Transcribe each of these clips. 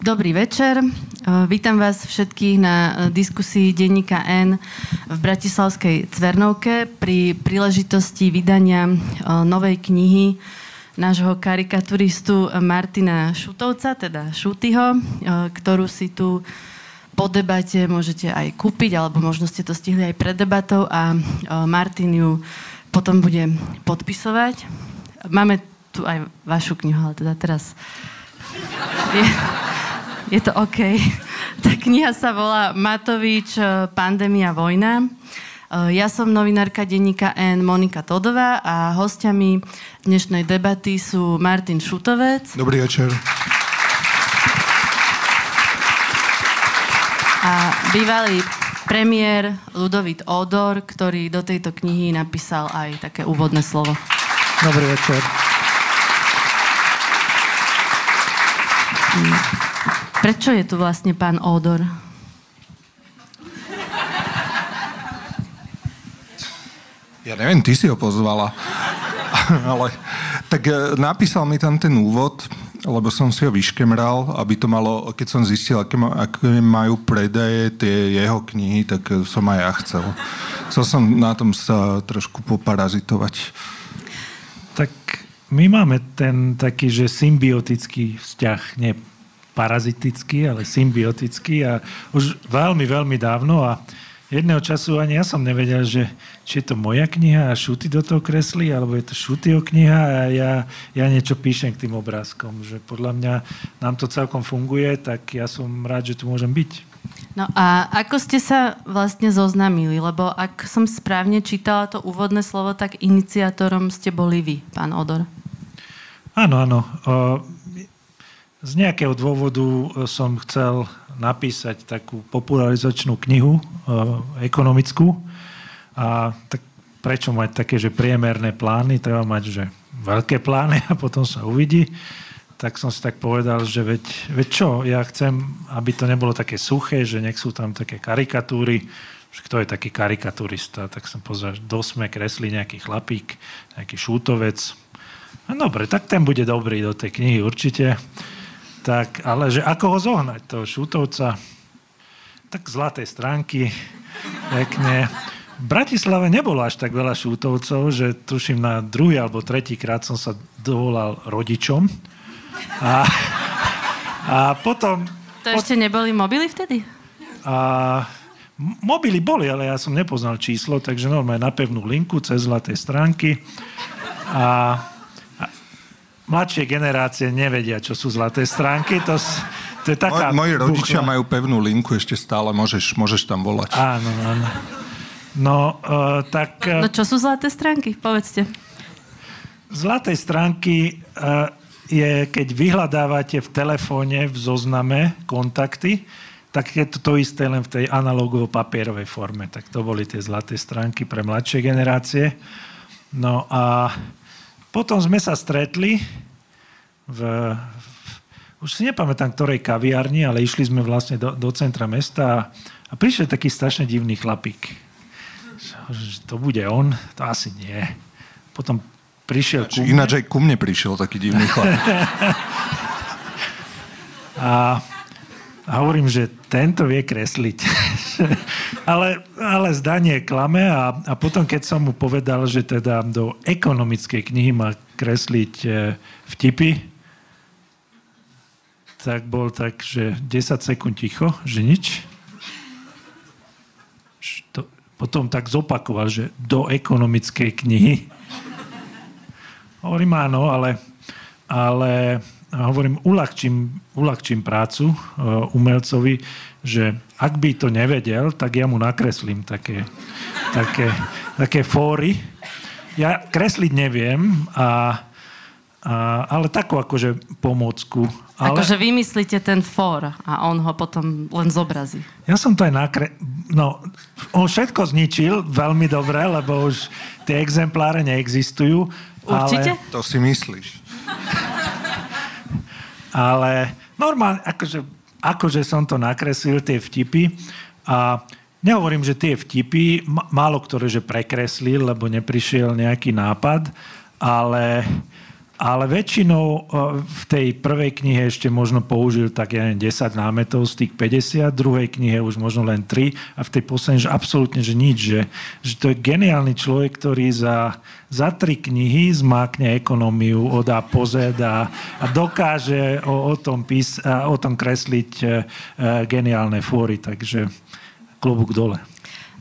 Dobrý večer. E, vítam vás všetkých na e, diskusii denníka N v Bratislavskej Cvernovke pri príležitosti vydania e, novej knihy nášho karikaturistu Martina Šutovca, teda Šutyho, ktorú si tu po debate môžete aj kúpiť, alebo možno ste to stihli aj pred debatou a Martin ju potom bude podpisovať. Máme tu aj vašu knihu, ale teda teraz... je to OK. Tá kniha sa volá Matovič, e, Pandémia, vojna. E, ja som novinárka denníka N Monika Todová a hostiami dnešnej debaty sú Martin Šutovec. Dobrý večer. A bývalý premiér Ludovit Odor, ktorý do tejto knihy napísal aj také úvodné slovo. Dobrý večer. Prečo je tu vlastne pán Ódor? Ja neviem, ty si ho pozvala. Ale tak e, napísal mi tam ten úvod, lebo som si ho vyškemral, aby to malo, keď som zistil, aké, aké majú predaje tie jeho knihy, tak e, som aj ja chcel. Chcel som na tom sa trošku poparazitovať. Tak my máme ten taký, že symbiotický vzťah, nie parazitický, ale symbiotický a už veľmi, veľmi dávno a jedného času ani ja som nevedel, že či je to moja kniha a Šuty do toho kreslí, alebo je to Šutyho kniha a ja, ja niečo píšem k tým obrázkom. Že podľa mňa nám to celkom funguje, tak ja som rád, že tu môžem byť. No a ako ste sa vlastne zoznamili? Lebo ak som správne čítala to úvodné slovo, tak iniciátorom ste boli vy, pán Odor. Áno, áno. Z nejakého dôvodu e, som chcel napísať takú popularizačnú knihu e, ekonomickú. A tak prečo mať také, že priemerné plány? Treba mať, že veľké plány a potom sa uvidí. Tak som si tak povedal, že veď, veď čo, ja chcem, aby to nebolo také suché, že nech sú tam také karikatúry, že kto je taký karikaturista, tak som pozrel, do sme kresli nejaký chlapík, nejaký šútovec. No dobre, tak ten bude dobrý do tej knihy určite. Tak, ale že ako ho zohnať, toho šútovca? Tak zlaté stránky, pekne. V Bratislave nebolo až tak veľa šútovcov, že tuším na druhý alebo tretí krát som sa dovolal rodičom. A, a potom... To ešte neboli mobily vtedy? A, mobily boli, ale ja som nepoznal číslo, takže normálne na pevnú linku cez zlaté stránky. A mladšie generácie nevedia, čo sú zlaté stránky. To, to je taká... Moj, moji rodičia buchla. majú pevnú linku, ešte stále môžeš, môžeš tam volať. Áno, áno. No, uh, tak... No, no čo sú zlaté stránky? Povedzte. Zlaté stránky uh, je, keď vyhľadávate v telefóne, v zozname kontakty, tak je to to isté len v tej analogovo-papierovej forme. Tak to boli tie zlaté stránky pre mladšie generácie. No a potom sme sa stretli v, už si nepamätám, ktorej kaviarni, ale išli sme vlastne do, do centra mesta a, a prišiel taký strašne divný chlapík. To bude on? To asi nie. Potom prišiel ku mne. Ináč aj ku mne prišiel taký divný chlapík. a a hovorím, že tento vie kresliť. ale, ale zdanie klame a, a potom, keď som mu povedal, že teda do ekonomickej knihy má kresliť e, vtipy, tak bol tak, že 10 sekúnd ticho, že nič. To, potom tak zopakoval, že do ekonomickej knihy. Hovorím áno, ale, ale hovorím, uľahčím, uľahčím prácu uh, umelcovi, že ak by to nevedel, tak ja mu nakreslím také, také, také fóry. Ja kresliť neviem a, A, ale takú akože pomôcku. Ale... Akože vymyslíte ten for a on ho potom len zobrazí. Ja som to aj nakre... No, on všetko zničil veľmi dobre, lebo už tie exempláre neexistujú. Určite? Ale, To si myslíš. Ale normálne, akože, akože som to nakreslil, tie vtipy. A nehovorím, že tie vtipy, málo ktoré, že prekreslil, lebo neprišiel nejaký nápad, ale, ale väčšinou e, v tej prvej knihe ešte možno použil tak, ja neviem, 10 námetov z tých 50, v druhej knihe už možno len 3 a v tej poslednej, že absolútne, že nič, že, že to je geniálny človek, ktorý za, za tri knihy zmákne ekonómiu od A po Z a, a dokáže o, o, tom pís, a, o tom kresliť e, e, geniálne fóry, takže klobúk dole.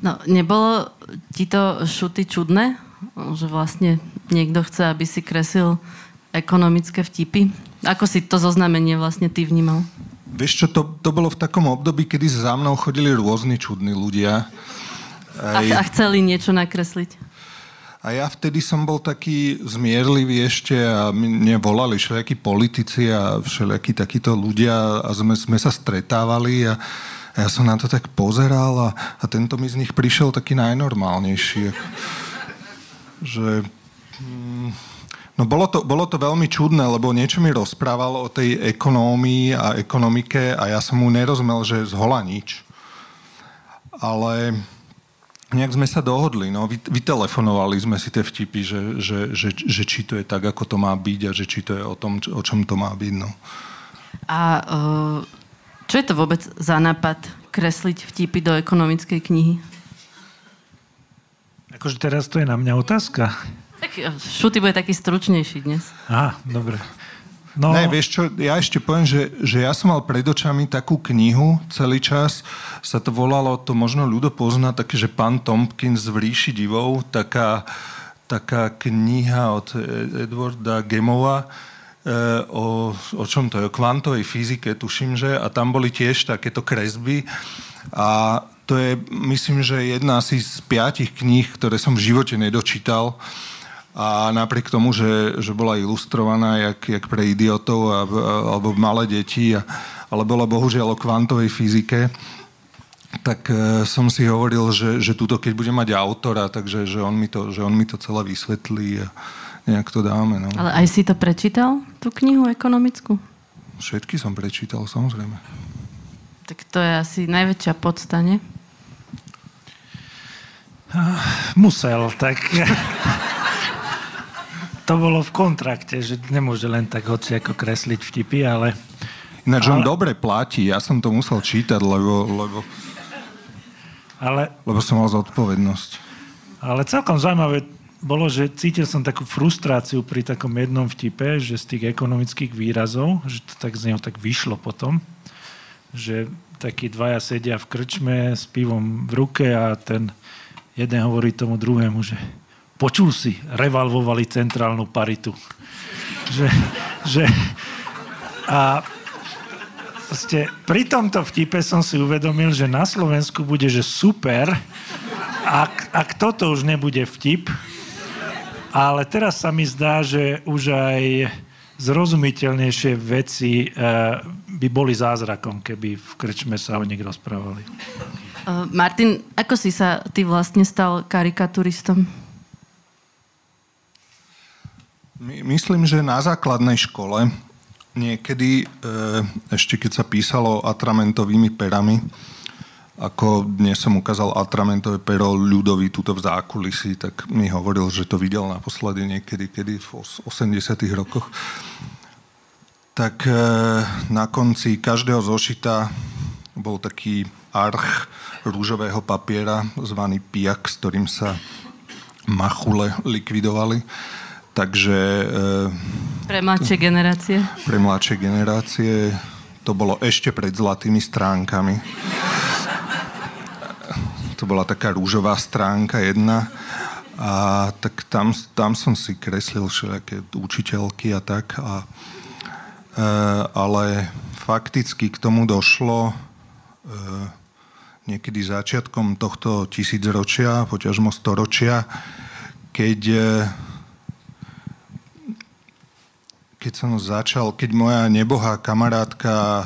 No, nebolo ti to šuty čudné? Že vlastne niekto chce, aby si kresil ekonomické vtipy? Ako si to zoznamenie vlastne ty vnímal? Vieš čo, to, to bolo v takom období, kedy za mnou chodili rôzni čudní ľudia. A, a chceli niečo nakresliť? A ja vtedy som bol taký zmierlivý ešte a mne volali všelijakí politici a všelijakí takíto ľudia a sme, sme sa stretávali a, a ja som na to tak pozeral a, a tento mi z nich prišiel taký najnormálnejší. Že... mm, No bolo to, bolo to veľmi čudné, lebo niečo mi rozprával o tej ekonómii a ekonomike a ja som mu nerozumel, že z hola nič. Ale nejak sme sa dohodli, no, Vy- vytelefonovali sme si tie vtipy, že, že, že, že či to je tak, ako to má byť a že či to je o tom, o čom to má byť. No. A uh, čo je to vôbec za nápad kresliť vtipy do ekonomickej knihy? Akože teraz to je na mňa otázka. Tak uh, šuty bude taký stručnejší dnes. Á, dobre. No, Ne, vieš čo, ja ešte poviem, že, že ja som mal pred očami takú knihu celý čas, sa to volalo, to možno ľudo pozná, také, že pán Tompkins v ríši divov, taká, taká kniha od E- Edwarda Gemova, e, o, o čom to je, o kvantovej fyzike, tuším, že, a tam boli tiež takéto kresby a to je, myslím, že jedna asi z piatich kníh, ktoré som v živote nedočítal. A napriek tomu, že, že bola ilustrovaná jak, jak pre idiotov a, a, alebo malé deti, a, ale bola bohužiaľ o kvantovej fyzike, tak e, som si hovoril, že, že túto, keď budem mať autora, takže že on, mi to, že on mi to celé vysvetlí a nejak to dáme. No. Ale aj si to prečítal, tú knihu ekonomickú? Všetky som prečítal, samozrejme. Tak to je asi najväčšia podsta, nie? musel, tak... to bolo v kontrakte, že nemôže len tak hoci ako kresliť vtipy, ale... Ináč on Ale- dobre platí, ja som to musel čítať, lebo, lebo, Ale, lebo som mal zodpovednosť. ale celkom zaujímavé bolo, že cítil som takú frustráciu pri takom jednom vtipe, že z tých ekonomických výrazov, že to tak z neho tak vyšlo potom, že takí dvaja sedia v krčme s pivom v ruke a ten jeden hovorí tomu druhému, že počul si, revalvovali centrálnu paritu. Že, že, a Proste, pri tomto vtipe som si uvedomil, že na Slovensku bude, že super, ak, ak toto už nebude vtip, ale teraz sa mi zdá, že už aj zrozumiteľnejšie veci e, by boli zázrakom, keby v krčme sa o nich rozprávali. Uh, Martin, ako si sa ty vlastne stal karikaturistom? My, myslím, že na základnej škole niekedy, e, ešte keď sa písalo atramentovými perami, ako dnes som ukázal atramentové pero ľudovi tuto v zákulisí, tak mi hovoril, že to videl naposledy niekedy, kedy v os- 80 rokoch. Tak e, na konci každého zošita bol taký arch rúžového papiera, zvaný piak, s ktorým sa machule likvidovali. Takže e, Pre mladšie generácie? pre mladšie generácie to bolo ešte pred zlatými stránkami. To bola taká rúžová stránka jedna. A tak tam, tam som si kreslil všelijaké učiteľky a tak. A, e, ale fakticky k tomu došlo e, niekedy začiatkom tohto tisícročia, poťažmo storočia, keď e, keď som začal, keď moja nebohá kamarátka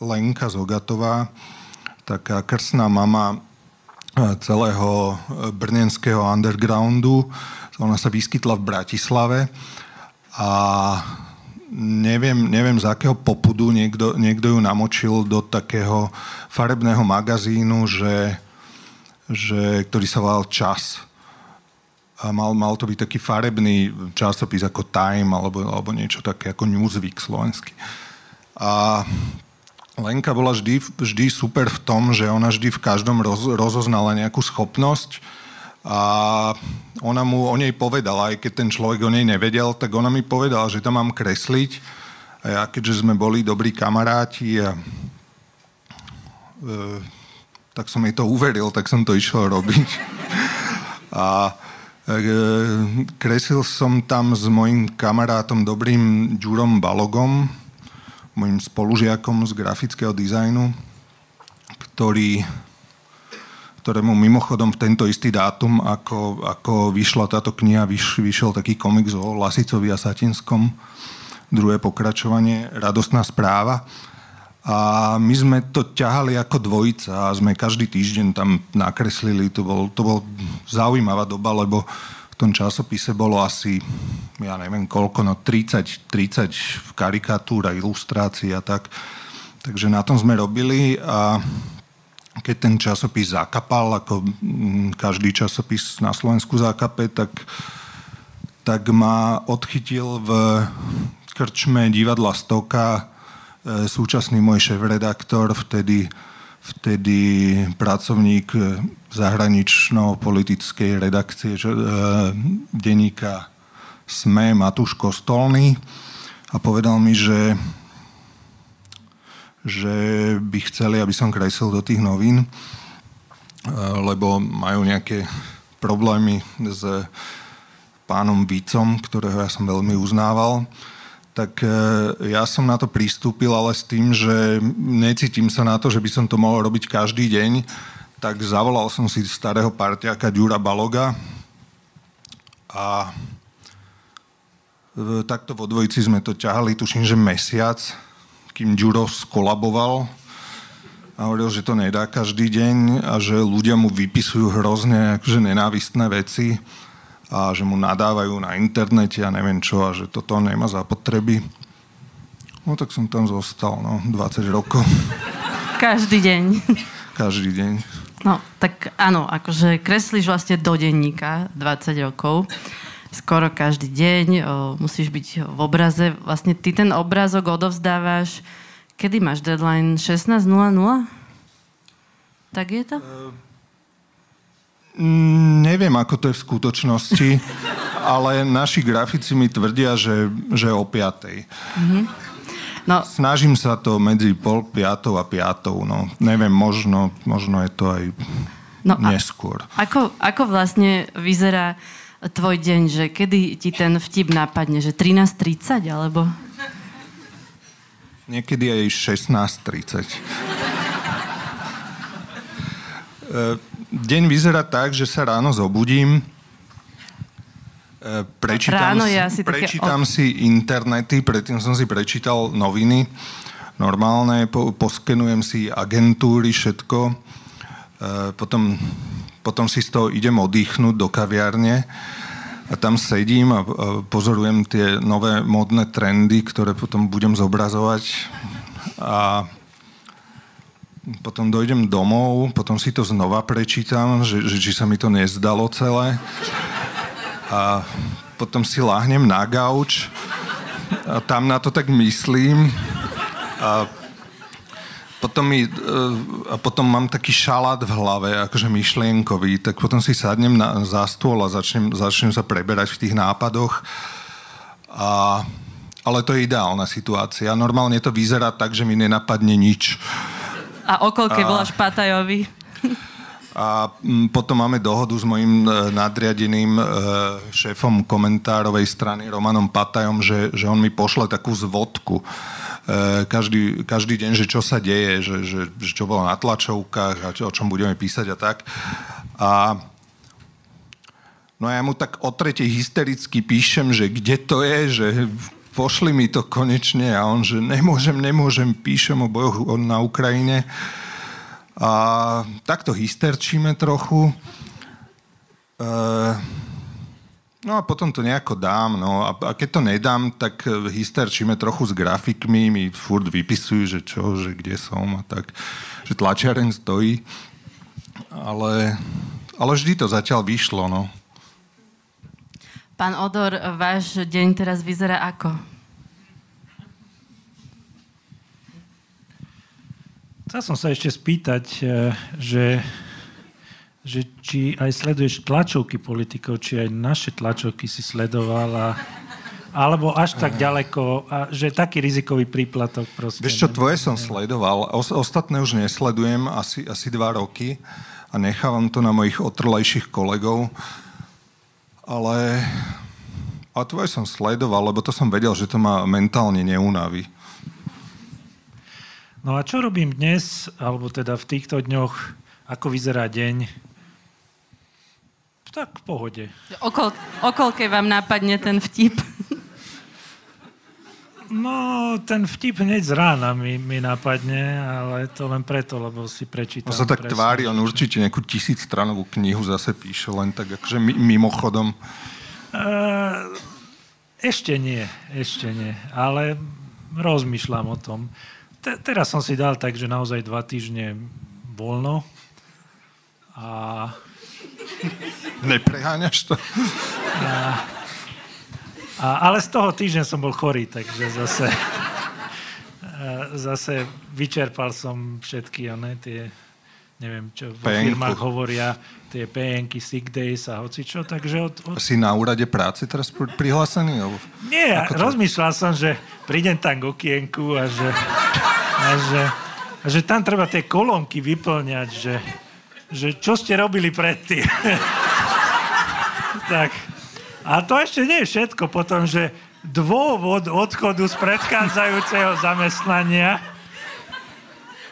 Lenka Zogatová, taká krstná mama celého brnenského undergroundu, ona sa vyskytla v Bratislave a neviem, neviem z akého popudu niekto, niekto ju namočil do takého farebného magazínu, že, že, ktorý sa volal Čas. A mal, mal to byť taký farebný časopis ako Time alebo, alebo niečo také ako Newsweek slovenský. A Lenka bola vždy, vždy super v tom, že ona vždy v každom roz, rozoznala nejakú schopnosť, a ona mu o nej povedala, aj keď ten človek o nej nevedel, tak ona mi povedala, že to mám kresliť. A ja, keďže sme boli dobrí kamaráti, a, e, tak som jej to uveril, tak som to išiel robiť. A e, kresil som tam s mojim kamarátom, dobrým Ďurom Balogom, mojim spolužiakom z grafického dizajnu, ktorý ktorému mimochodom v tento istý dátum, ako, ako vyšla táto kniha, vyš, vyšiel taký komik o Lasicovi a Satinskom, druhé pokračovanie, Radostná správa. A my sme to ťahali ako dvojica a sme každý týždeň tam nakreslili. To bol, to bol zaujímavá doba, lebo v tom časopise bolo asi, ja neviem koľko, no 30, 30 karikatúr a ilustrácií a tak. Takže na tom sme robili a keď ten časopis zakapal, ako mm, každý časopis na Slovensku zakape, tak, tak ma odchytil v krčme divadla Stoka súčasný môj šéf-redaktor, vtedy, vtedy pracovník zahranično-politickej redakcie e, denníka SME Matúš Kostolný a povedal mi, že že by chceli, aby som kreslil do tých novín, eh, lebo majú nejaké problémy s pánom Vícom, ktorého ja som veľmi uznával, tak eh, ja som na to pristúpil, ale s tým, že necítim sa na to, že by som to mohol robiť každý deň, tak zavolal som si starého partiaka Ďura Baloga a eh, takto vo dvojici sme to ťahali, tuším, že mesiac kým Ďuro skolaboval a hovoril, že to nedá každý deň a že ľudia mu vypisujú hrozne akože nenávistné veci a že mu nadávajú na internete a neviem čo a že toto nemá zapotreby. No tak som tam zostal, no, 20 rokov. Každý deň. Každý deň. No, tak áno, akože kreslíš vlastne do denníka 20 rokov skoro každý deň, o, musíš byť v obraze. Vlastne ty ten obrázok odovzdávaš, kedy máš deadline? 16.00? Tak je to? Uh, neviem, ako to je v skutočnosti, ale naši grafici mi tvrdia, že, že o piatej. Mm-hmm. No. Snažím sa to medzi pol piatou a piatou. No. Neviem, možno, možno je to aj no neskôr. Ako, ako vlastne vyzerá tvoj deň, že kedy ti ten vtip napadne, že 13.30 alebo... Niekedy aj 16.30. Deň vyzerá tak, že sa ráno zobudím, e, prečítam, ráno si, asi prečítam také... si internety, predtým som si prečítal noviny normálne, po, poskenujem si agentúry, všetko, e, potom potom si z toho idem oddychnúť do kaviárne a tam sedím a, pozorujem tie nové modné trendy, ktoré potom budem zobrazovať. A potom dojdem domov, potom si to znova prečítam, že, že či sa mi to nezdalo celé. A potom si láhnem na gauč a tam na to tak myslím. A potom, mi, e, a potom mám taký šalát v hlave, akože myšlienkový, tak potom si sadnem na, za stôl a začnem, začnem sa preberať v tých nápadoch. A, ale to je ideálna situácia. Normálne to vyzerá tak, že mi nenapadne nič. A okolke voláš Patajovi. A potom máme dohodu s mojim e, nadriadeným e, šéfom komentárovej strany Romanom Patajom, že, že on mi pošle takú zvodku E, každý, každý deň, že čo sa deje, že, že, že čo bolo na tlačovkách a čo, o čom budeme písať a tak. A No a ja mu tak o tretej hystericky píšem, že kde to je, že pošli mi to konečne a on, že nemôžem, nemôžem, píšem o bojoch na Ukrajine. A takto hysterčíme trochu. E, no a potom to nejako dám, no a, a keď to nedám, tak hysterčíme trochu s grafikmi, mi furt vypisujú, že čo, že kde som a tak, že tlačiareň stojí. Ale, ale vždy to zatiaľ vyšlo, no. Pán Odor, váš deň teraz vyzerá ako? Chcel som sa ešte spýtať, e, že, že či aj sleduješ tlačovky politikov, či aj naše tlačovky si sledovala, alebo až tak ďaleko, a že taký rizikový príplatok proste. Vieš čo, tvoje som sledoval, ostatné už nesledujem asi, asi dva roky a nechávam to na mojich otrlejších kolegov ale, a tvoje som sledoval, lebo to som vedel, že to ma mentálne neunaví. No a čo robím dnes, alebo teda v týchto dňoch, ako vyzerá deň? Tak v pohode. Okol, okolke vám nápadne ten vtip? No, ten vtip hneď z rána mi, mi napadne, ale to len preto, lebo si prečítam. On sa tak presne, tvári, on určite nejakú tisíc stranovú knihu zase píše, len tak akože mimochodom. Uh, ešte nie, ešte nie, ale rozmýšľam o tom. Te, teraz som si dal tak, že naozaj dva týždne voľno a... Nepreháňaš to? A, a, ale z toho týždňa som bol chorý, takže zase, zase vyčerpal som všetky one, tie, neviem, čo vo PN-ku. firmách hovoria, tie PNky, sick days a hoci čo, takže... Od, od... Si na úrade práce teraz prihlásený? Alebo... Nie, rozmýšľal som, že prídem tam k okienku a že, a že, a že tam treba tie kolónky vyplňať, že, že čo ste robili predtým. tak, a to ešte nie je všetko. Potom, že dôvod odchodu z predchádzajúceho zamestnania,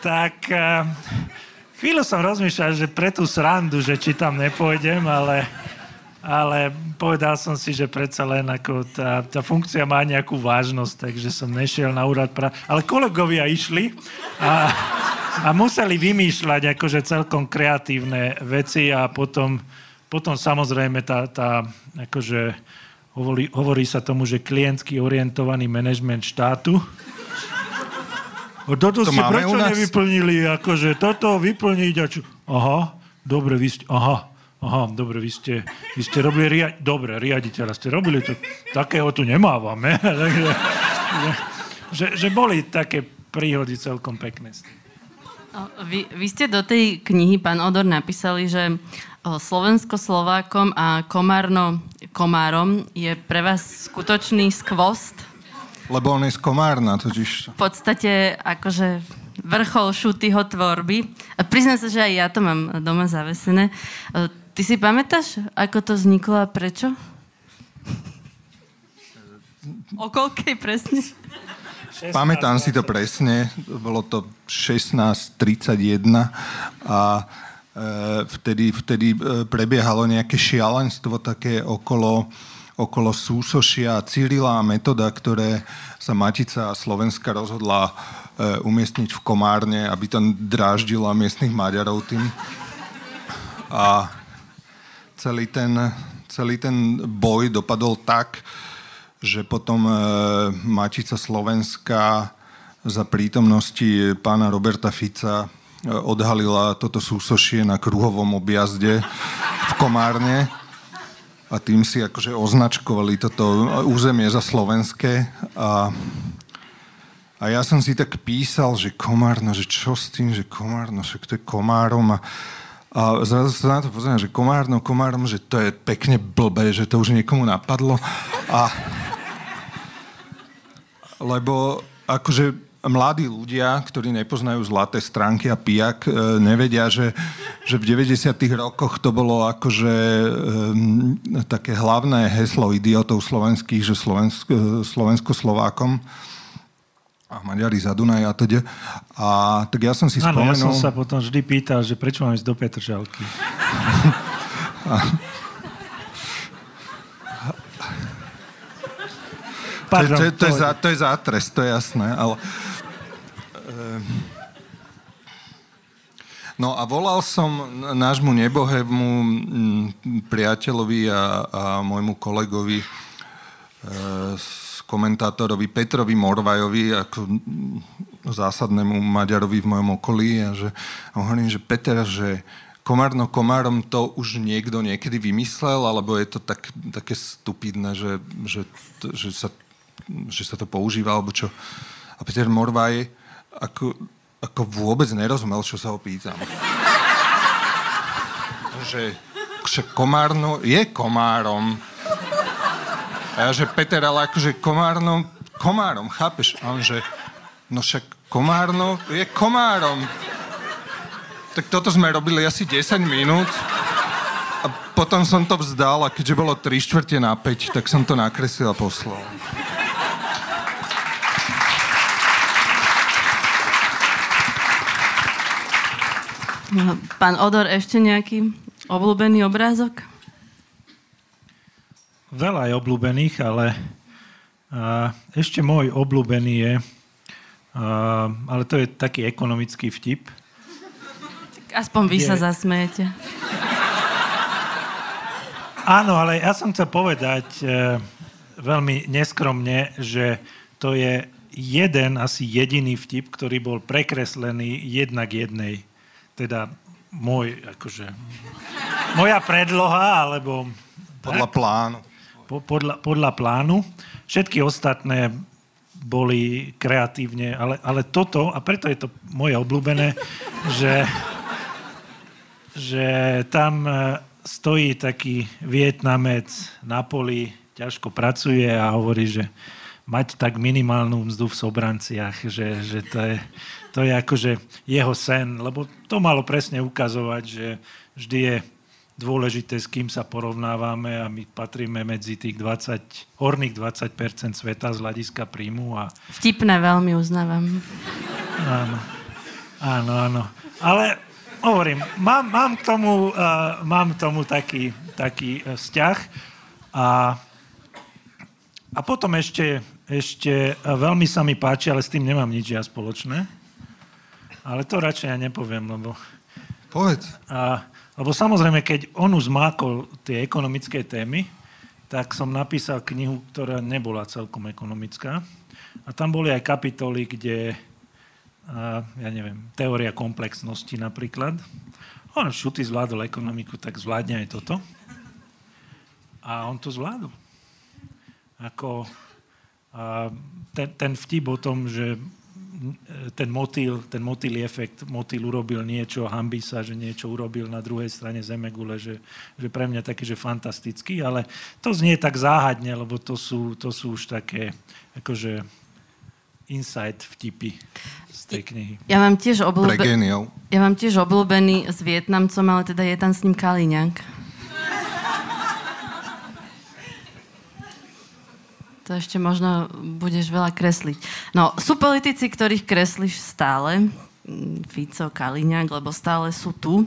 tak uh, chvíľu som rozmýšľal, že pre tú srandu, že či tam nepôjdem, ale, ale povedal som si, že predsa len ako tá, tá funkcia má nejakú vážnosť, takže som nešiel na úrad pra... Ale kolegovia išli a, a museli vymýšľať akože celkom kreatívne veci a potom potom samozrejme tá, tá akože hovorí, hovorí sa tomu, že klientsky orientovaný manažment štátu. A toto to ste prečo nevyplnili? Akože toto vyplniť a čo? Aha, dobre, vy ste, aha, aha, dobre, vy ste, vy ste robili, ria, dobre, riaditeľa ste robili, to, takého tu nemávame. Takže, že, že, že boli také príhody celkom pekné. Vy, vy ste do tej knihy, pán Odor, napísali, že Slovensko-Slovákom a Komárno Komárom je pre vás skutočný skvost? Lebo on je z Komárna, totiž. V podstate akože vrchol šutyho tvorby. A priznám sa, že aj ja to mám doma zavesené. E, ty si pamätáš, ako to vzniklo a prečo? O koľkej presne? 16, Pamätám si to presne, bolo to 16.31 a vtedy, vtedy eh, prebiehalo nejaké šialenstvo také okolo, okolo súsošia Cyrila a Metoda, ktoré sa Matica Slovenska rozhodla eh, umiestniť v Komárne, aby tam dráždila miestnych Maďarov tým. A celý ten, celý ten boj dopadol tak, že potom Matica Slovenska za prítomnosti pána Roberta Fica odhalila toto súsošie na kruhovom objazde v Komárne. A tým si akože označkovali toto územie za slovenské. A, a ja som si tak písal, že Komárno, že čo s tým, že Komárno, však to je Komárom. A, a zrazu sa na to pozriem, že Komárno, Komárom, že to je pekne blbé, že to už niekomu napadlo. A lebo akože mladí ľudia, ktorí nepoznajú zlaté stránky a pijak, e, nevedia, že, že v 90. rokoch to bolo akože um, také hlavné heslo idiotov slovenských, že Slovensk, e, Slovensko Slovákom a Maďari za Dunaj a teda. A tak ja som si ano, spomenul... ja som sa potom vždy pýtal, že prečo mám ísť do Petržalky. a... Pardon, to, je to, je za, to je zátres, to je jasné, ale... No a volal som nášmu nebohému priateľovi a, a môjmu kolegovi, e, komentátorovi Petrovi Morvajovi, ako zásadnému Maďarovi v mojom okolí a že a hovorím, že Peter, že komárno komárom to už niekto niekedy vymyslel, alebo je to tak, také stupidné, že, že, že, sa, že sa to používa, alebo čo. A Peter Morvaj ako ako vôbec nerozumel, čo sa ho pýtam. že, že komárno je komárom. A ja, že Peter, ale akože komárno, komárom, chápeš? A on, že no však komárno je komárom. Tak toto sme robili asi 10 minút. A potom som to vzdal a keďže bolo 3 štvrte na 5, tak som to nakreslil a poslal. Pán Odor, ešte nejaký obľúbený obrázok? Veľa je obľúbených, ale a, ešte môj obľúbený je, a, ale to je taký ekonomický vtip. Aspoň vy je... sa zasmejete. Áno, ale ja som chcel povedať e, veľmi neskromne, že to je jeden, asi jediný vtip, ktorý bol prekreslený jednak jednej teda môj, akože, moja predloha, alebo... Podľa tak, plánu. Po, podľa, podľa plánu. Všetky ostatné boli kreatívne, ale, ale toto, a preto je to moje obľúbené, že, že tam e, stojí taký Vietnamec na poli, ťažko pracuje a hovorí, že mať tak minimálnu mzdu v Sobranciach, že, že to je to je akože jeho sen, lebo to malo presne ukazovať, že vždy je dôležité, s kým sa porovnávame a my patríme medzi tých 20, horných 20% sveta z hľadiska príjmu. A... Vtipné veľmi uznávam. Áno, áno, áno. Ale hovorím, mám, mám, k, tomu, uh, mám k tomu taký, taký uh, vzťah a, a potom ešte, ešte veľmi sa mi páči, ale s tým nemám nič ja spoločné ale to radšej ja nepoviem, lebo... Povedz. A, lebo samozrejme, keď on už zmákol tie ekonomické témy, tak som napísal knihu, ktorá nebola celkom ekonomická. A tam boli aj kapitoly, kde, a, ja neviem, teória komplexnosti napríklad. On Šuty zvládol ekonomiku, tak zvládne aj toto. A on to zvládol. Ako a ten, ten vtip o tom, že ten motýl, ten motýl efekt, motýl urobil niečo, hambí sa, že niečo urobil na druhej strane Zemegule, že, že pre mňa taký, že fantastický, ale to znie tak záhadne, lebo to sú, to sú už také akože insight vtipy z tej knihy. Ja mám tiež, obľúbe... ja mám tiež obľúbený s Vietnamcom, ale teda je tam s ním Kaliňák. To ešte možno budeš veľa kresliť. No, sú politici, ktorých kreslíš stále. Mm, Fico, Kaliňák, lebo stále sú tu.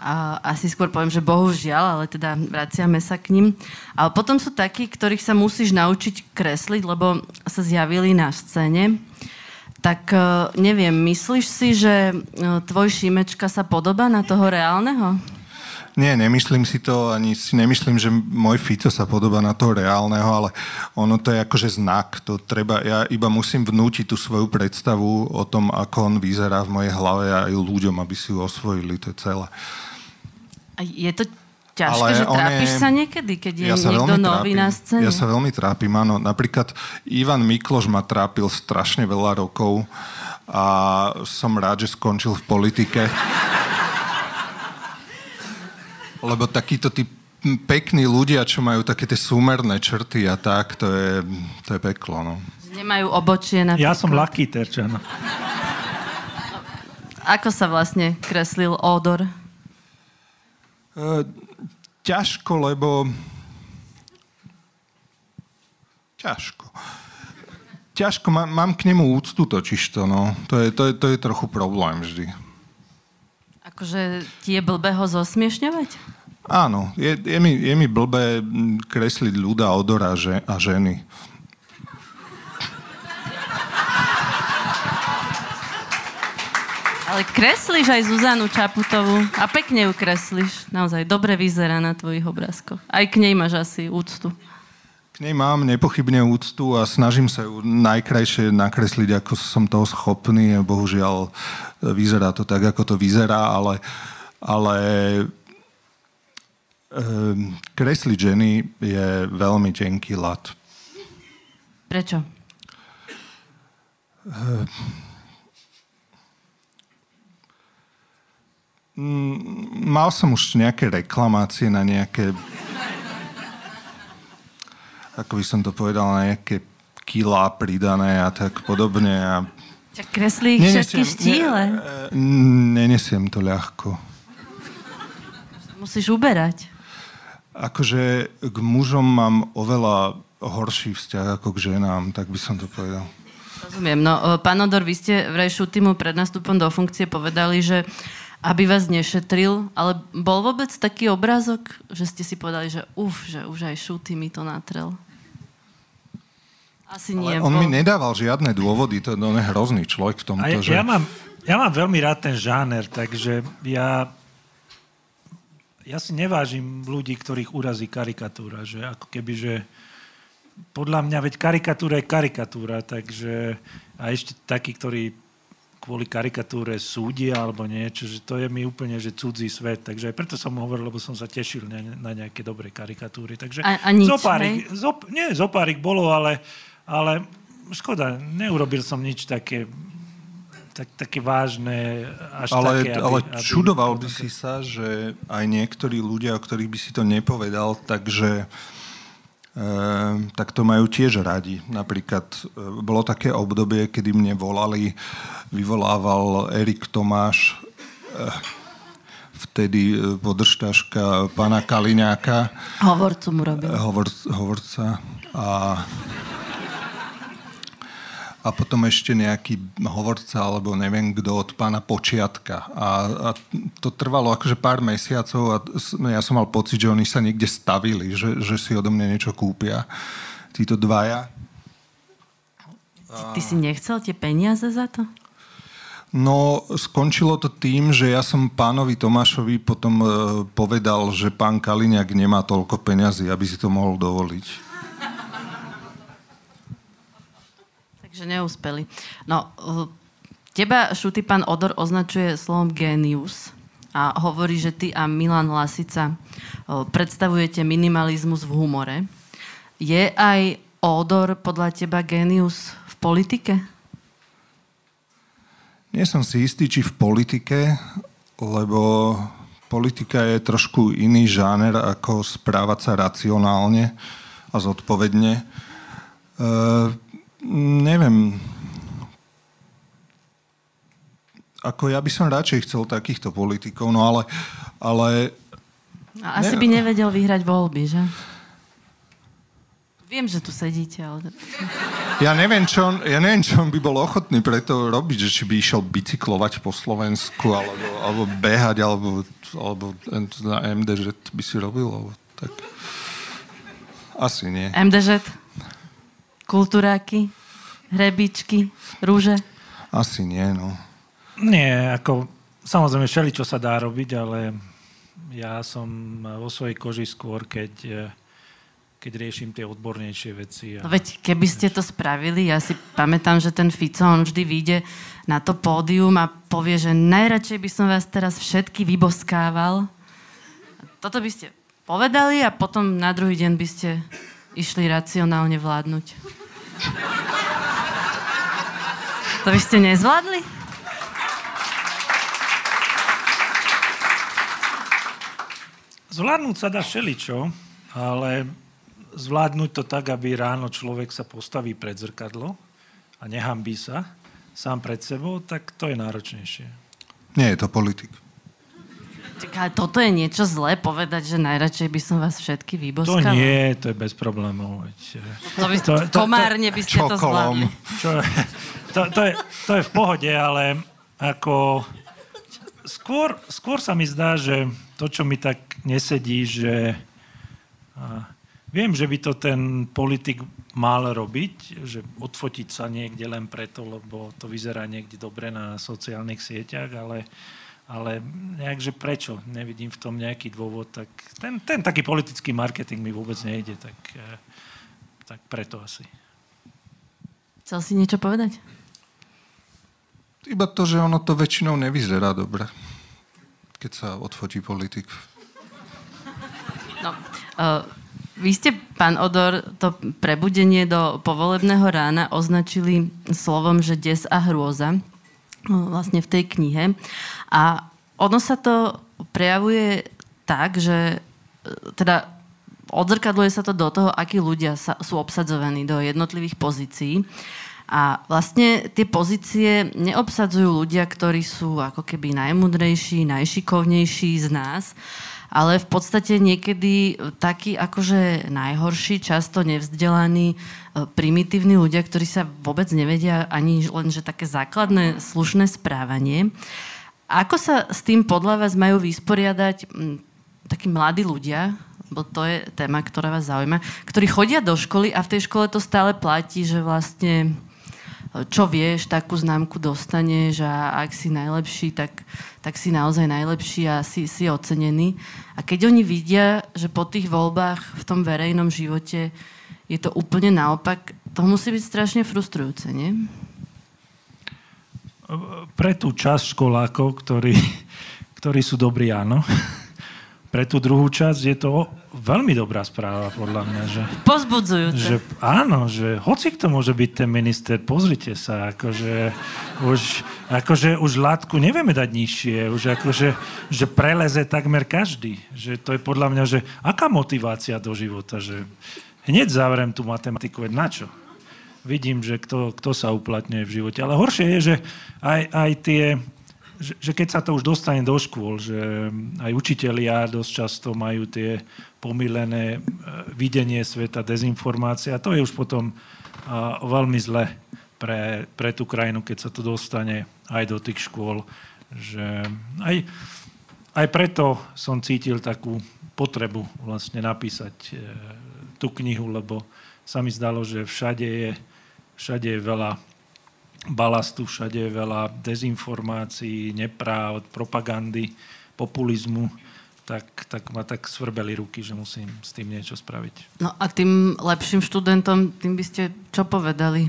A asi skôr poviem, že bohužiaľ, ale teda vraciame sa k ním. Ale potom sú takí, ktorých sa musíš naučiť kresliť, lebo sa zjavili na scéne. Tak e, neviem, myslíš si, že e, tvoj Šimečka sa podobá na toho reálneho? Nie, nemyslím si to, ani si nemyslím, že môj Fico sa podobá na toho reálneho, ale ono to je akože znak. To treba, ja iba musím vnútiť tú svoju predstavu o tom, ako on vyzerá v mojej hlave a aj ľuďom, aby si ju osvojili, to je celé. A je to ťažké, ale že trápiš je... sa niekedy, keď je ja niekto nový trápim. na scéne? Ja sa veľmi trápim, áno. Napríklad Ivan Mikloš ma trápil strašne veľa rokov a som rád, že skončil v politike lebo takíto tí pekní ľudia, čo majú také tie súmerné črty a tak, to je, to je peklo, no. Nemajú obočie na Ja som Lucky Terčan. Ako sa vlastne kreslil Odor? E, ťažko, lebo... Ťažko. Ťažko, mám, mám k nemu úctu točiž to, no. To je, to, je, to je trochu problém vždy. Akože ti je blbé ho zosmiešňovať? Áno, je, je, mi, je mi blbé kresliť ľuda odora a ženy. Ale kreslíš aj Zuzanu Čaputovú a pekne ju kreslíš. Naozaj, dobre vyzerá na tvojich obrázkoch. Aj k nej máš asi úctu. K nej mám nepochybne úctu a snažím sa ju najkrajšie nakresliť, ako som toho schopný. Bohužiaľ, e, vyzerá to tak, ako to vyzerá, ale, ale kresliť ženy je veľmi tenký lat. Prečo? Um, mal som už nejaké reklamácie na nejaké ako by som to povedal, na nejaké kilá pridané a tak podobne. A... Čiže kreslí ich všetky štíle. Ne, nenesiem to ľahko. Musíš uberať. Akože k mužom mám oveľa horší vzťah ako k ženám, tak by som to povedal. Rozumiem. No, pán Odor, vy ste v Rejšutimu pred nastupom do funkcie povedali, že aby vás nešetril, ale bol vôbec taký obrázok, že ste si povedali, že uf, že už aj Šuty mi to natrel? Asi nie. Ale on bol... mi nedával žiadne dôvody, to je hrozný človek v tomto. ja, že... ja, mám, ja mám veľmi rád ten žáner, takže ja, ja si nevážim ľudí, ktorých urazí karikatúra, že ako keby, že podľa mňa, veď karikatúra je karikatúra, takže a ešte takí, ktorí kvôli karikatúre súdia alebo niečo, že to je mi úplne že cudzí svet. Takže aj preto som hovoril, lebo som sa tešil na, na nejaké dobré karikatúry. Takže a, a nič, zopárik, zop, nie, zopárik bolo, ale, ale škoda, neurobil som nič také tak, také vážne, až ale, také, aby, ale aby, čudoval by si sa, že aj niektorí ľudia, o ktorých by si to nepovedal, takže Ehm, tak to majú tiež radi. Napríklad e, bolo také obdobie, kedy mne volali, vyvolával Erik Tomáš, e, vtedy e, podržtaška pána Kaliňáka. Hovorcu mu robil. Hovor, hovorca. A a potom ešte nejaký hovorca alebo neviem kto od pána Počiatka. A, a to trvalo akože pár mesiacov a ja som mal pocit, že oni sa niekde stavili, že, že si odo mňa niečo kúpia. Títo dvaja. Ty, ty si nechcel tie peniaze za to? No, skončilo to tým, že ja som pánovi Tomášovi potom e, povedal, že pán Kaliňák nemá toľko peňazí, aby si to mohol dovoliť. Takže neúspeli. No, eh, teba, Šuty, pán Odor označuje slovom genius a hovorí, že ty a Milan Lasica eh, predstavujete minimalizmus v humore. Je aj Odor podľa teba genius v politike? Nie som si istý, či v politike, lebo politika je trošku iný žáner, ako správať sa racionálne a zodpovedne. E- neviem, ako ja by som radšej chcel takýchto politikov, no ale... ale A asi ne... by nevedel vyhrať voľby, že? Viem, že tu sedíte, ale... Ja neviem, čo on, ja neviem, čo on by bol ochotný preto robiť, že či by išiel bicyklovať po Slovensku, alebo, alebo behať, alebo, alebo na MDŽ by si robil, alebo tak... Asi nie. MDŽ? Kultúráky? Hrebičky? Rúže? Asi nie, no. Nie, ako samozrejme všeli, čo sa dá robiť, ale ja som vo svojej koži skôr, keď, keď riešim tie odbornejšie veci. A... No veď keby ste to spravili, ja si pamätám, že ten Fico, on vždy vyjde na to pódium a povie, že najradšej by som vás teraz všetky vyboskával. Toto by ste povedali a potom na druhý deň by ste išli racionálne vládnuť. To by ste nezvládli? Zvládnuť sa dá všeličo, ale zvládnuť to tak, aby ráno človek sa postaví pred zrkadlo a nehambí sa sám pred sebou, tak to je náročnejšie. Nie je to politik. Ale toto je niečo zlé povedať, že najradšej by som vás všetky vyboskal. To nie, to je bez problémov. To by, to, to, komárne by ste to zvládli. Čo, to, to, je, to je v pohode, ale ako... Skôr, skôr sa mi zdá, že to, čo mi tak nesedí, že viem, že by to ten politik mal robiť, že odfotiť sa niekde len preto, lebo to vyzerá niekde dobre na sociálnych sieťach, ale, ale nejakže prečo? Nevidím v tom nejaký dôvod. Tak ten, ten taký politický marketing mi vôbec nejde, tak, eh, tak preto asi. Chcel si niečo povedať? Iba to, že ono to väčšinou nevyzerá dobre, keď sa odfotí politik. No, uh, vy ste, pán Odor, to prebudenie do povolebného rána označili slovom, že des a hrôza vlastne v tej knihe. A ono sa to prejavuje tak, že e, teda odzrkadluje sa to do toho, akí ľudia sa, sú obsadzovaní do jednotlivých pozícií. A vlastne tie pozície neobsadzujú ľudia, ktorí sú ako keby najmudrejší, najšikovnejší z nás, ale v podstate niekedy takí akože najhorší, často nevzdelaní, e, primitívni ľudia, ktorí sa vôbec nevedia ani len, že také základné slušné správanie. Ako sa s tým podľa vás majú vysporiadať takí mladí ľudia, lebo to je téma, ktorá vás zaujíma, ktorí chodia do školy a v tej škole to stále platí, že vlastne čo vieš, takú známku dostaneš a ak si najlepší, tak, tak si naozaj najlepší a si, si ocenený. A keď oni vidia, že po tých voľbách v tom verejnom živote je to úplne naopak, to musí byť strašne frustrujúce, nie? Pre tú časť školákov, ktorí, ktorí sú dobrí, áno. Pre tú druhú časť je to veľmi dobrá správa, podľa mňa. Že, Pozbudzujúce. Že, áno, že hoci kto môže byť ten minister, pozrite sa, akože už, akože už látku nevieme dať nižšie, už akože že preleze takmer každý. Že to je podľa mňa, že aká motivácia do života, že hneď zavrem tú matematiku, veď na čo? Vidím, že kto, kto sa uplatňuje v živote. Ale horšie je, že aj, aj tie že, že keď sa to už dostane do škôl, že aj učitelia dosť často majú tie pomílené e, videnie sveta, dezinformácia, to je už potom a, veľmi zle pre, pre tú krajinu, keď sa to dostane aj do tých škôl. Že aj, aj preto som cítil takú potrebu vlastne napísať e, tú knihu, lebo sa mi zdalo, že všade je, všade je veľa balastu, všade veľa dezinformácií, nepráv, propagandy, populizmu, tak, tak ma tak svrbeli ruky, že musím s tým niečo spraviť. No a tým lepším študentom, tým by ste čo povedali?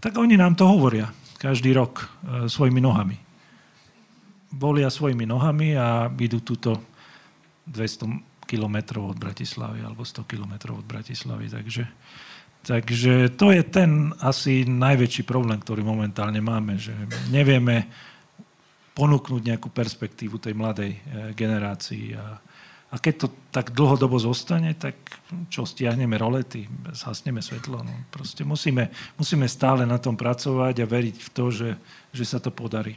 Tak oni nám to hovoria každý rok e, svojimi nohami. Volia svojimi nohami a idú túto 200 kilometrov od Bratislavy alebo 100 kilometrov od Bratislavy. Takže Takže to je ten asi najväčší problém, ktorý momentálne máme, že nevieme ponúknuť nejakú perspektívu tej mladej e, generácii. A, a keď to tak dlhodobo zostane, tak čo, stiahneme rolety, zhasneme svetlo. No. Proste musíme, musíme stále na tom pracovať a veriť v to, že, že sa to podarí.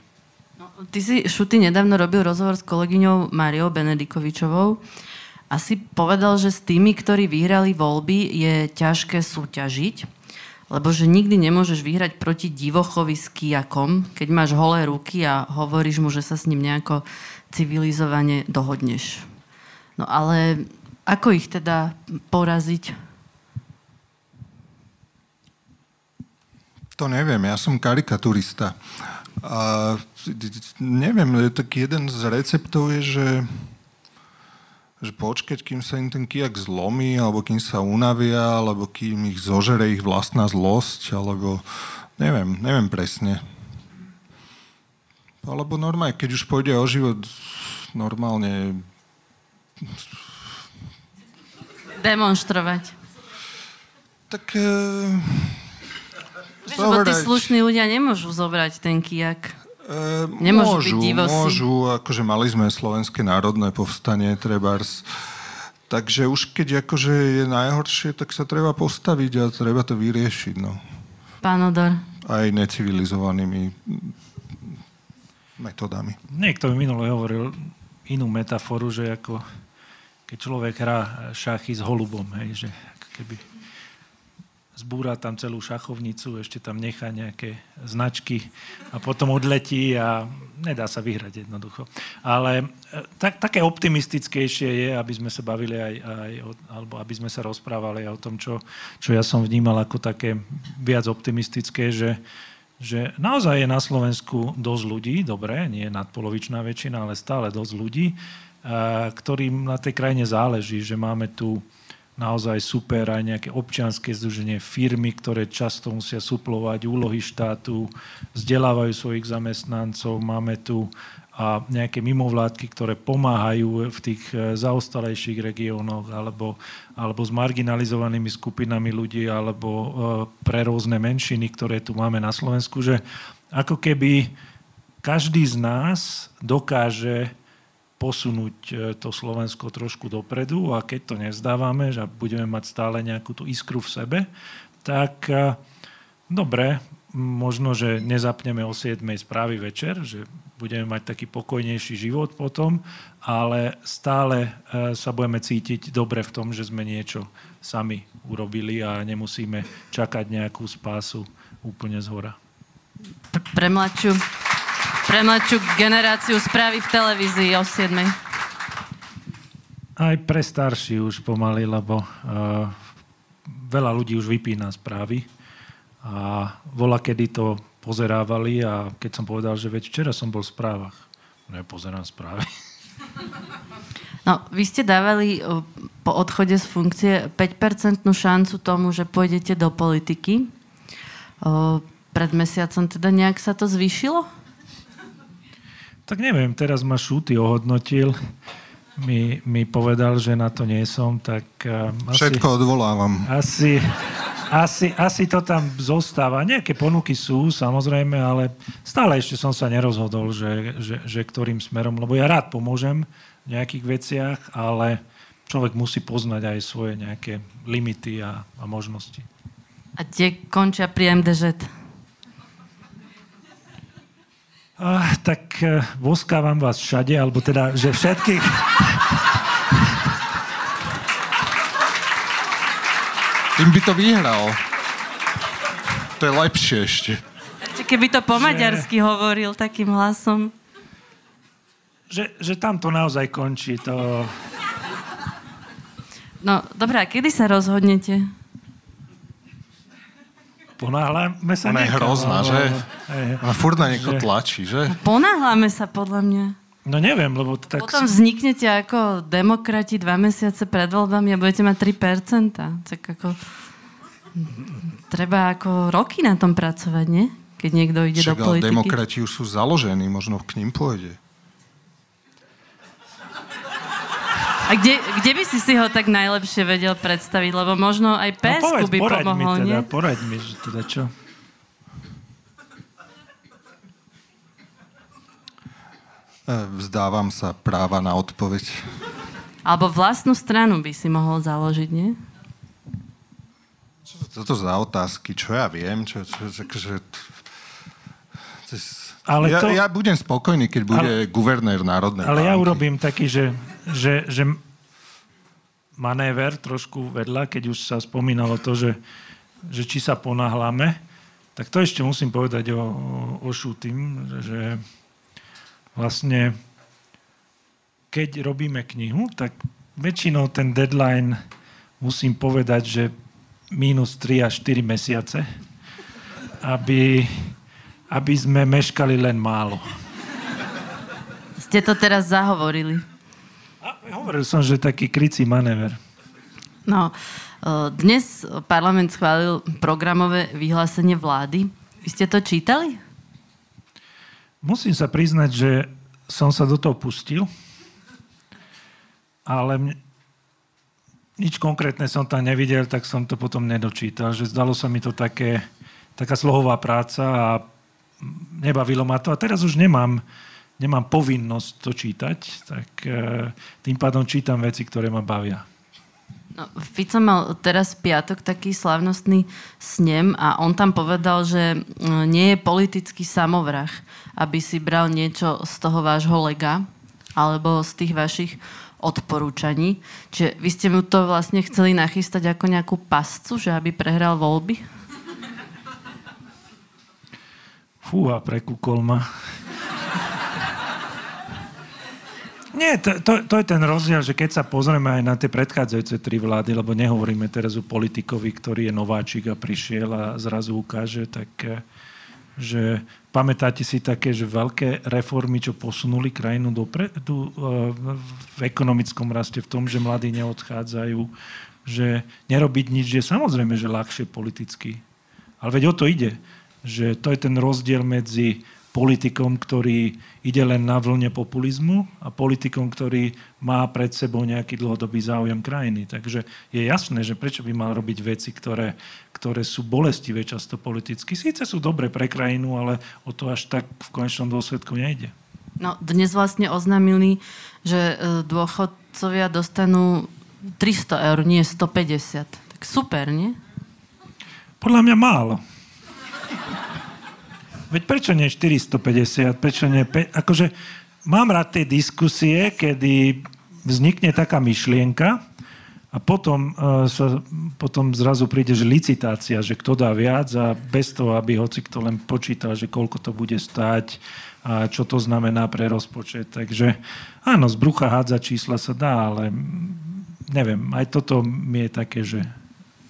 No, ty si, Šuty, nedávno robil rozhovor s kolegyňou Mariou Benedikovičovou asi povedal, že s tými, ktorí vyhrali voľby, je ťažké súťažiť, lebo že nikdy nemôžeš vyhrať proti divochovi s kijakom, keď máš holé ruky a hovoríš mu, že sa s ním nejako civilizovane dohodneš. No ale ako ich teda poraziť? To neviem, ja som karikaturista. A neviem, tak jeden z receptov je, že že počkať, kým sa im ten kijak zlomí, alebo kým sa unavia, alebo kým ich zožere ich vlastná zlosť, alebo neviem, neviem presne. Alebo normálne, keď už pôjde o život, normálne... Demonstrovať. Tak... E... Vieš, lebo tí slušní ľudia nemôžu zobrať ten kijak. E, Nemôžu môžu, byť divosi. Môžu, akože mali sme Slovenské národné povstanie, trebárs. Takže už keď akože je najhoršie, tak sa treba postaviť a treba to vyriešiť. No. Pán Odor. Aj necivilizovanými metodami. Niekto mi minule hovoril inú metaforu, že ako keď človek hrá šachy s holubom, hej, že keby zbúra tam celú šachovnicu, ešte tam nechá nejaké značky a potom odletí a nedá sa vyhrať jednoducho. Ale e, tak, také optimistickejšie je, aby sme sa bavili aj, aj o, alebo aby sme sa rozprávali o tom, čo, čo ja som vnímal ako také viac optimistické, že, že naozaj je na Slovensku dosť ľudí, dobre, nie je nadpolovičná väčšina, ale stále dosť ľudí, ktorým na tej krajine záleží, že máme tu naozaj super aj nejaké občianske združenie firmy, ktoré často musia suplovať úlohy štátu, vzdelávajú svojich zamestnancov, máme tu a nejaké mimovládky, ktoré pomáhajú v tých e, zaostalejších regiónoch alebo, alebo s marginalizovanými skupinami ľudí alebo e, pre rôzne menšiny, ktoré tu máme na Slovensku, že ako keby každý z nás dokáže posunúť e, to Slovensko trošku dopredu a keď to nevzdávame, že budeme mať stále nejakú tú iskru v sebe, tak e, dobre, možno, že nezapneme o 7 správy večer, že budeme mať taký pokojnejší život potom, ale stále e, sa budeme cítiť dobre v tom, že sme niečo sami urobili a nemusíme čakať nejakú spásu úplne z hora. Pre mladšiu pre mladšiu generáciu správy v televízii o 7. Aj pre starší už pomaly, lebo uh, veľa ľudí už vypína správy a vola, kedy to pozerávali a keď som povedal, že veď včera som bol v správach. Nepozerám správy. No, vy ste dávali po odchode z funkcie 5% šancu tomu, že pôjdete do politiky. Pred mesiacom teda nejak sa to zvýšilo? Tak neviem, teraz ma Šúty ohodnotil, mi, mi povedal, že na to nie som, tak... Uh, asi, Všetko odvolávam. Asi, asi, asi to tam zostáva. Nejaké ponuky sú, samozrejme, ale stále ešte som sa nerozhodol, že, že, že ktorým smerom, lebo ja rád pomôžem v nejakých veciach, ale človek musí poznať aj svoje nejaké limity a, a možnosti. A tie končia pri MDŽ? Ah, tak uh, voskávam vás všade, alebo teda, že všetkých... Tým by to vyhral. To je lepšie ešte. Keby to po že... maďarsky hovoril takým hlasom. Že, že tam to naozaj končí. To... No, dobré, a kedy sa rozhodnete? Ponáhľame sa Ona je hrozná, že? Ona furt na nieko tlačí, že? Ponáhľame sa, podľa mňa. No neviem, lebo tak... Potom vzniknete ako demokrati dva mesiace pred voľbami a budete mať 3%. Tak ako... Treba ako roky na tom pracovať, nie? Keď niekto ide Však, do politiky. demokrati už sú založení, možno k ním pôjde. A kde, kde by si si ho tak najlepšie vedel predstaviť? Lebo možno aj PSK no, by pomohol, mi teda, nie? Poraď mi, že teda čo? E, vzdávam sa práva na odpoveď. Alebo vlastnú stranu by si mohol založiť, nie? Čo toto za otázky? Čo ja viem? Čo, čo, čo, čo, ale ja, to... ja budem spokojný, keď bude ale, guvernér Národnej Ale banky. ja urobím taký, že že, že manéver trošku vedľa, keď už sa spomínalo to, že, že či sa ponáhľame, tak to ešte musím povedať o, o, Šutým, že vlastne keď robíme knihu, tak väčšinou ten deadline musím povedať, že minus 3 až 4 mesiace, aby, aby sme meškali len málo. Ste to teraz zahovorili. Hovoril som, že taký krycí manéver. No, e, dnes parlament schválil programové vyhlásenie vlády. Vy ste to čítali? Musím sa priznať, že som sa do toho pustil, ale mne, nič konkrétne som tam nevidel, tak som to potom nedočítal. Že zdalo sa mi to také, taká slohová práca a nebavilo ma to. A teraz už nemám nemám povinnosť to čítať, tak e, tým pádom čítam veci, ktoré ma bavia. No, Fico mal teraz piatok taký slavnostný snem a on tam povedal, že nie je politický samovrah, aby si bral niečo z toho vášho lega. alebo z tých vašich odporúčaní. Čiže vy ste mu to vlastne chceli nachystať ako nejakú pascu, že aby prehral voľby? Fúha, prekúkol ma. Nie, to, to, to je ten rozdiel, že keď sa pozrieme aj na tie predchádzajúce tri vlády, lebo nehovoríme teraz o politikovi, ktorý je nováčik a prišiel a zrazu ukáže, tak eh, že pamätáte si také, že veľké reformy, čo posunuli krajinu dopredu eh, v ekonomickom raste, v tom, že mladí neodchádzajú, že nerobiť nič je samozrejme, že ľahšie politicky. Ale veď o to ide, že to je ten rozdiel medzi politikom, ktorý ide len na vlne populizmu a politikom, ktorý má pred sebou nejaký dlhodobý záujem krajiny. Takže je jasné, že prečo by mal robiť veci, ktoré, ktoré sú bolestivé často politicky. Síce sú dobre pre krajinu, ale o to až tak v konečnom dôsledku nejde. No, dnes vlastne oznámili, že e, dôchodcovia dostanú 300 eur, nie 150. Tak super, nie? Podľa mňa málo. Veď prečo nie 450? Prečo nie 5? Akože mám rád tie diskusie, kedy vznikne taká myšlienka a potom, uh, sa, potom zrazu príde, že licitácia, že kto dá viac a bez toho, aby hoci kto len počítal, že koľko to bude stáť a čo to znamená pre rozpočet. Takže áno, z brucha hádza čísla sa dá, ale neviem, aj toto mi je také, že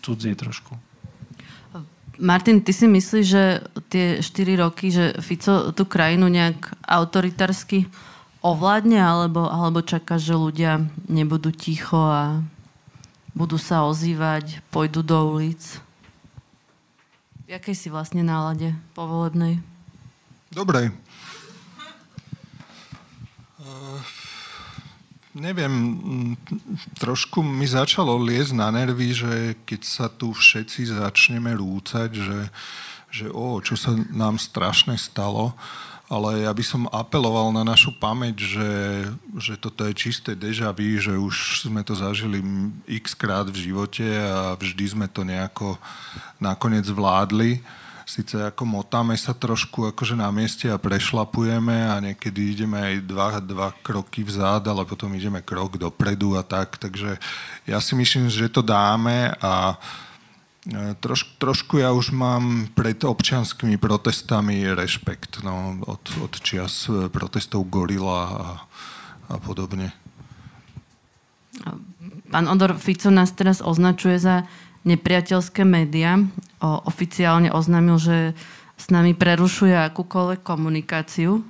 cudzie trošku. Martin, ty si myslíš, že tie 4 roky, že Fico tú krajinu nejak autoritársky ovládne, alebo, alebo čaká, že ľudia nebudú ticho a budú sa ozývať, pôjdu do ulic? V jakej si vlastne nálade povolebnej? Dobrej. Neviem, trošku mi začalo liesť na nervy, že keď sa tu všetci začneme rúcať, že, že o, čo sa nám strašne stalo, ale ja by som apeloval na našu pamäť, že, že toto je čisté deja vu, že už sme to zažili x krát v živote a vždy sme to nejako nakoniec vládli síce ako motáme sa trošku akože na mieste a prešlapujeme a niekedy ideme aj dva, dva kroky vzad, ale potom ideme krok dopredu a tak, takže ja si myslím, že to dáme a e, Troš, trošku ja už mám pred občianskými protestami rešpekt no, od, od čias protestov Gorila a, a podobne. Pán Odor Fico nás teraz označuje za nepriateľské médiá. Oficiálne oznámil, že s nami prerušuje akúkoľvek komunikáciu.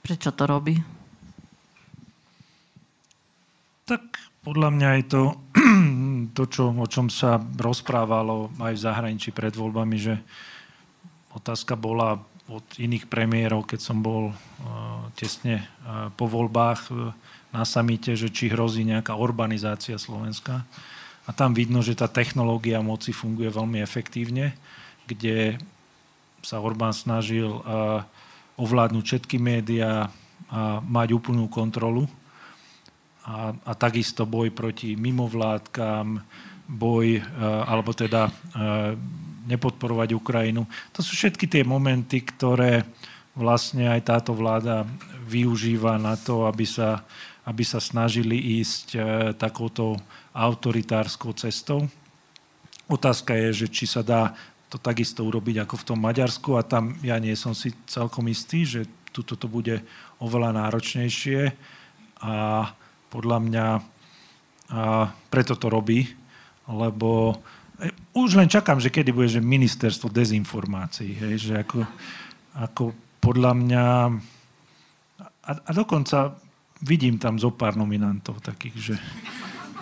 Prečo to robí? Tak podľa mňa je to to, čo, o čom sa rozprávalo aj v zahraničí pred voľbami, že otázka bola od iných premiérov, keď som bol uh, tesne uh, po voľbách uh, na samite, že či hrozí nejaká urbanizácia Slovenska. A tam vidno, že tá technológia moci funguje veľmi efektívne, kde sa Orbán snažil ovládnuť všetky médiá a mať úplnú kontrolu. A, a takisto boj proti mimovládkam, boj, alebo teda nepodporovať Ukrajinu. To sú všetky tie momenty, ktoré vlastne aj táto vláda využíva na to, aby sa, aby sa snažili ísť takouto autoritárskou cestou. Otázka je, že či sa dá to takisto urobiť ako v tom Maďarsku a tam ja nie som si celkom istý, že tuto to bude oveľa náročnejšie a podľa mňa a preto to robí, lebo e, už len čakám, že kedy bude že ministerstvo dezinformácií, hej, že ako, ako podľa mňa a, a dokonca vidím tam zo pár nominantov takých, že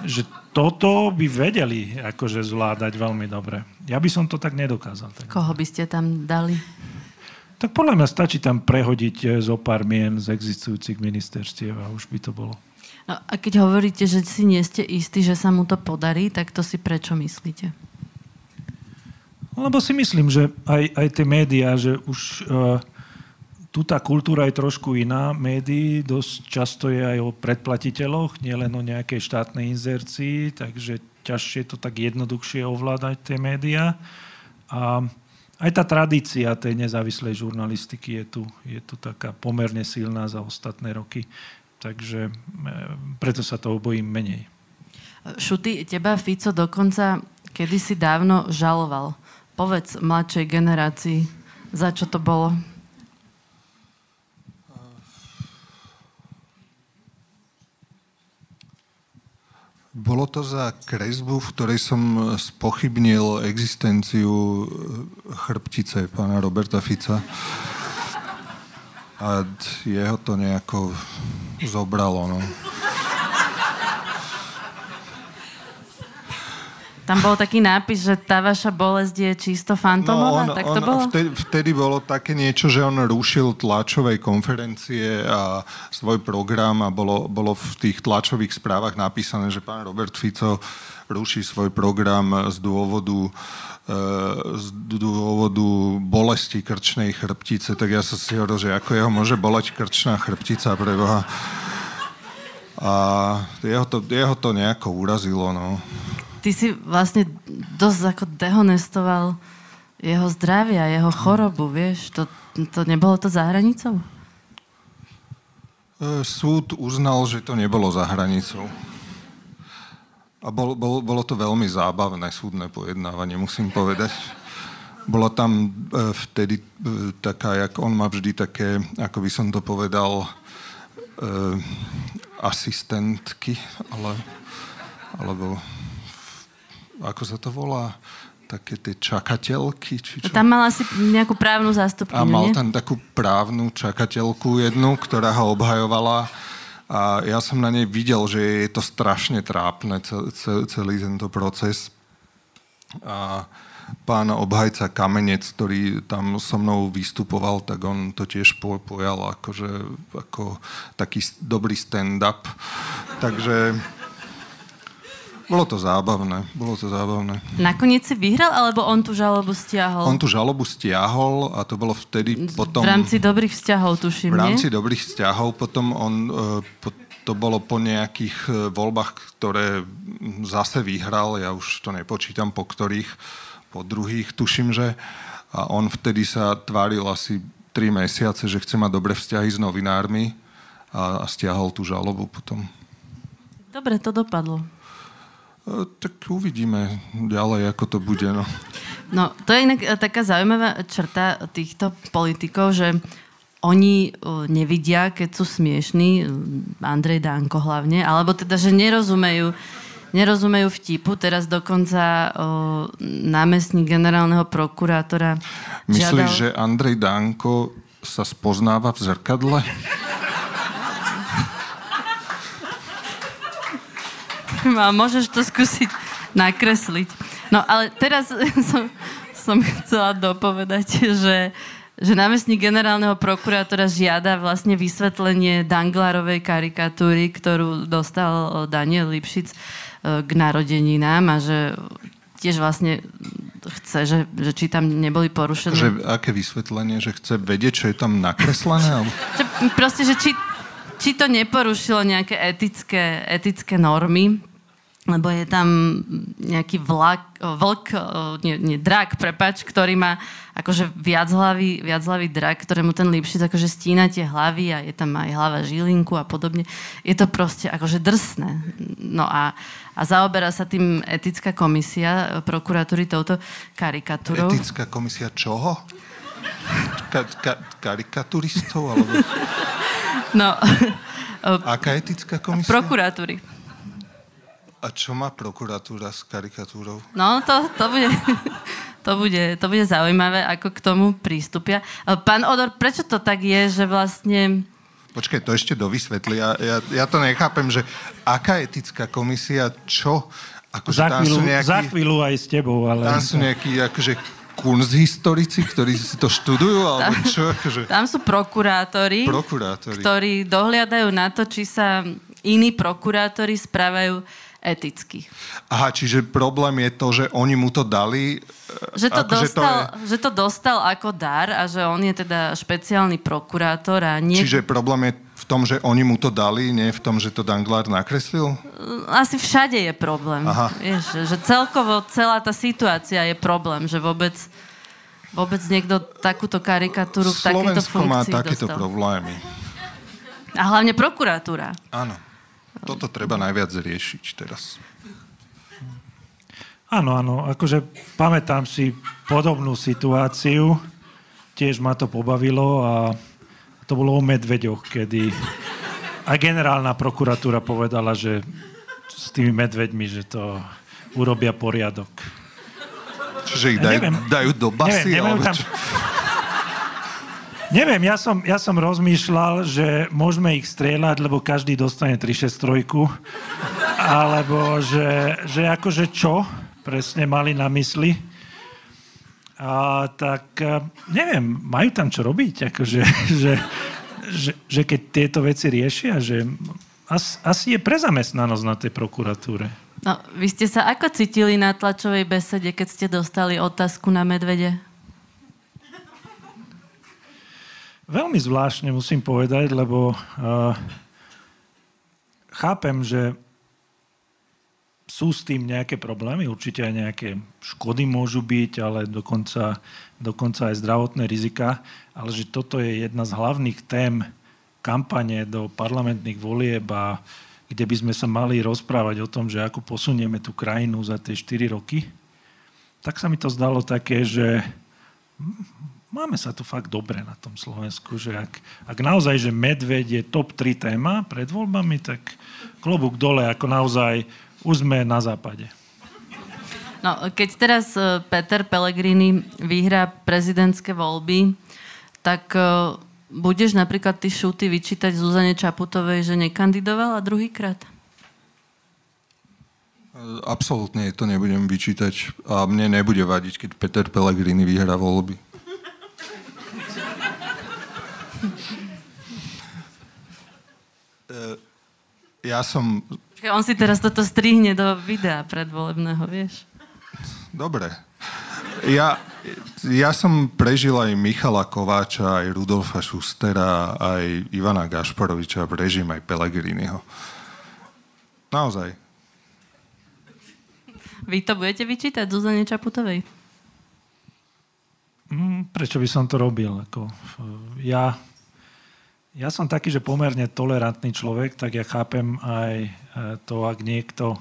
že toto by vedeli akože zvládať veľmi dobre. Ja by som to tak nedokázal. Tak. Koho by ste tam dali? Tak podľa mňa stačí tam prehodiť eh, zo pár mien z existujúcich ministerstiev a už by to bolo. No, a keď hovoríte, že si nie ste istí, že sa mu to podarí, tak to si prečo myslíte? Lebo si myslím, že aj, aj tie médiá, že už uh, tu tá kultúra je trošku iná. Médií dosť často je aj o predplatiteľoch, nielen o nejakej štátnej inzercii, takže ťažšie to tak jednoduchšie ovládať tie médiá. A aj tá tradícia tej nezávislej žurnalistiky je tu, je tu taká pomerne silná za ostatné roky. takže preto sa toho bojím menej. Šuty, teba Fico dokonca kedysi dávno žaloval. Povedz mladšej generácii, za čo to bolo? Bolo to za kresbu, v ktorej som spochybnil existenciu chrbtice pána Roberta Fica. A jeho to nejako zobralo, no. Tam bol taký nápis, že tá vaša bolesť je čisto fantomová, no on, tak to on, bolo? Vtedy, vtedy bolo také niečo, že on rušil tlačovej konferencie a svoj program a bolo, bolo v tých tlačových správach napísané, že pán Robert Fico ruší svoj program z dôvodu e, z dôvodu bolesti krčnej chrbtice, tak ja som si hovoril, že ako jeho môže boleť krčná chrbtica pre Boha. A jeho to, jeho to nejako urazilo, no ty si vlastne dosť ako dehonestoval jeho zdravie a jeho chorobu, vieš? To, to nebolo to za hranicou? E, súd uznal, že to nebolo za hranicou. A bol, bol, bolo to veľmi zábavné súdne pojednávanie, musím povedať. Bola tam e, vtedy e, taká, jak on má vždy také, ako by som to povedal, asistentky, ale, alebo ako sa to volá, také tie čakateľky. Či čo? Tam mal asi nejakú právnu zástupkyňu, A mal nie? tam takú právnu čakateľku jednu, ktorá ho obhajovala a ja som na nej videl, že je to strašne trápne, celý tento proces. A pán obhajca Kamenec, ktorý tam so mnou vystupoval, tak on to tiež pojal akože, ako taký dobrý stand-up. Takže bolo to zábavné, bolo to zábavné. Nakoniec si vyhral, alebo on tú žalobu stiahol? On tú žalobu stiahol a to bolo vtedy potom... V rámci dobrých vzťahov, tuším, V rámci nie? dobrých vzťahov, potom on... E, to bolo po nejakých e, voľbách, ktoré zase vyhral, ja už to nepočítam, po ktorých, po druhých, tuším, že. A on vtedy sa tváril asi tri mesiace, že chce mať dobré vzťahy s novinármi a, a stiahol tú žalobu potom. Dobre, to dopadlo. E, tak uvidíme ďalej, ako to bude. No, no to je inak e, taká zaujímavá črta týchto politikov, že oni e, nevidia, keď sú smiešní, Andrej Danko hlavne, alebo teda, že nerozumejú, nerozumejú vtipu. Teraz dokonca o, námestník generálneho prokurátora Myslíš, žiadal... že Andrej Danko sa spoznáva v zrkadle? môžeš to skúsiť nakresliť. No ale teraz som, som chcela dopovedať, že, že námestník generálneho prokurátora žiada vlastne vysvetlenie Danglarovej karikatúry, ktorú dostal Daniel Lipšic e, k narodeninám a že tiež vlastne chce, že, že či tam neboli porušené... Že aké vysvetlenie? Že chce vedieť, čo je tam nakreslené? Že, proste, že či, či to neporušilo nejaké etické, etické normy, lebo je tam nejaký vlak, vlk, nie, nie, drak, prepač, ktorý má akože viachlavý, viachlavý drak, ktorému ten Lipšic akože stína tie hlavy a je tam aj hlava žilinku a podobne. Je to proste akože drsné. No a, a zaoberá sa tým etická komisia prokuratúry touto karikatúrou. Etická komisia čoho? Ka, ka, karikaturistov? Alebo... No. Aká etická komisia? Prokuratúry. A čo má prokuratúra s karikatúrou? No, to, to, bude, to, bude, to bude zaujímavé, ako k tomu prístupia. Pán Odor, prečo to tak je, že vlastne... Počkaj, to ešte dovysvetli. Ja, ja, ja to nechápem, že aká etická komisia, čo? Ako, za, chvíľu, nejakí, za chvíľu aj s tebou, ale... Tam sú nejakí akože kunsthistorici, ktorí si to študujú, alebo čo? Akože... Tam sú prokurátori, prokurátori, ktorí dohliadajú na to, či sa iní prokurátori správajú eticky. Aha, čiže problém je to, že oni mu to dali... Že to, ako, dostal, že to, je... že to dostal ako dar a že on je teda špeciálny prokurátor a nie... Čiže problém je v tom, že oni mu to dali, nie v tom, že to Danglár nakreslil? Asi všade je problém. Aha. Vieš, že celkovo celá tá situácia je problém, že vôbec, vôbec niekto takúto karikatúru v takejto funkcii má takéto dostal. problémy. A hlavne prokuratúra. Áno. Toto treba najviac riešiť teraz. Áno, áno. Akože pamätám si podobnú situáciu. Tiež ma to pobavilo a to bolo o medveďoch, kedy a generálna prokuratúra povedala, že s tými medveďmi, že to urobia poriadok. Čiže ich daj, neviem, dajú do basy? Neviem, neviem, tam... neviem ja, som, ja som rozmýšľal, že môžeme ich strieľať, lebo každý dostane 363, alebo že, že akože čo presne mali na mysli. A, tak e, neviem, majú tam čo robiť, akože, že, že, že keď tieto veci riešia, že as, asi je prezamestnanosť na tej prokuratúre. No, vy ste sa ako cítili na tlačovej besede, keď ste dostali otázku na medvede? Veľmi zvláštne musím povedať, lebo uh, chápem, že sú s tým nejaké problémy, určite aj nejaké škody môžu byť, ale dokonca, dokonca aj zdravotné rizika, ale že toto je jedna z hlavných tém kampane do parlamentných volieb a kde by sme sa mali rozprávať o tom, že ako posunieme tú krajinu za tie 4 roky, tak sa mi to zdalo také, že máme sa tu fakt dobre na tom Slovensku, že ak, ak naozaj, že medveď je top 3 téma pred voľbami, tak klobúk dole, ako naozaj už sme na západe. No, keď teraz e, Peter Pellegrini vyhrá prezidentské voľby, tak e, budeš napríklad ty šuty vyčítať Zuzane Čaputovej, že nekandidovala druhýkrát? E, absolútne to nebudem vyčítať a mne nebude vadiť, keď Peter Pellegrini vyhrá voľby. Ja som on si teraz toto strihne do videa predvolebného, vieš? Dobre. Ja, ja som prežil aj Michala Kováča, aj Rudolfa Šustera, aj Ivana Gašparoviča, prežím aj Pelegriniho. Naozaj. Vy to budete vyčítať Zuzane Čaputovej? Mm, prečo by som to robil? Ako, ja ja som taký, že pomerne tolerantný človek, tak ja chápem aj e, to, ak niekto e,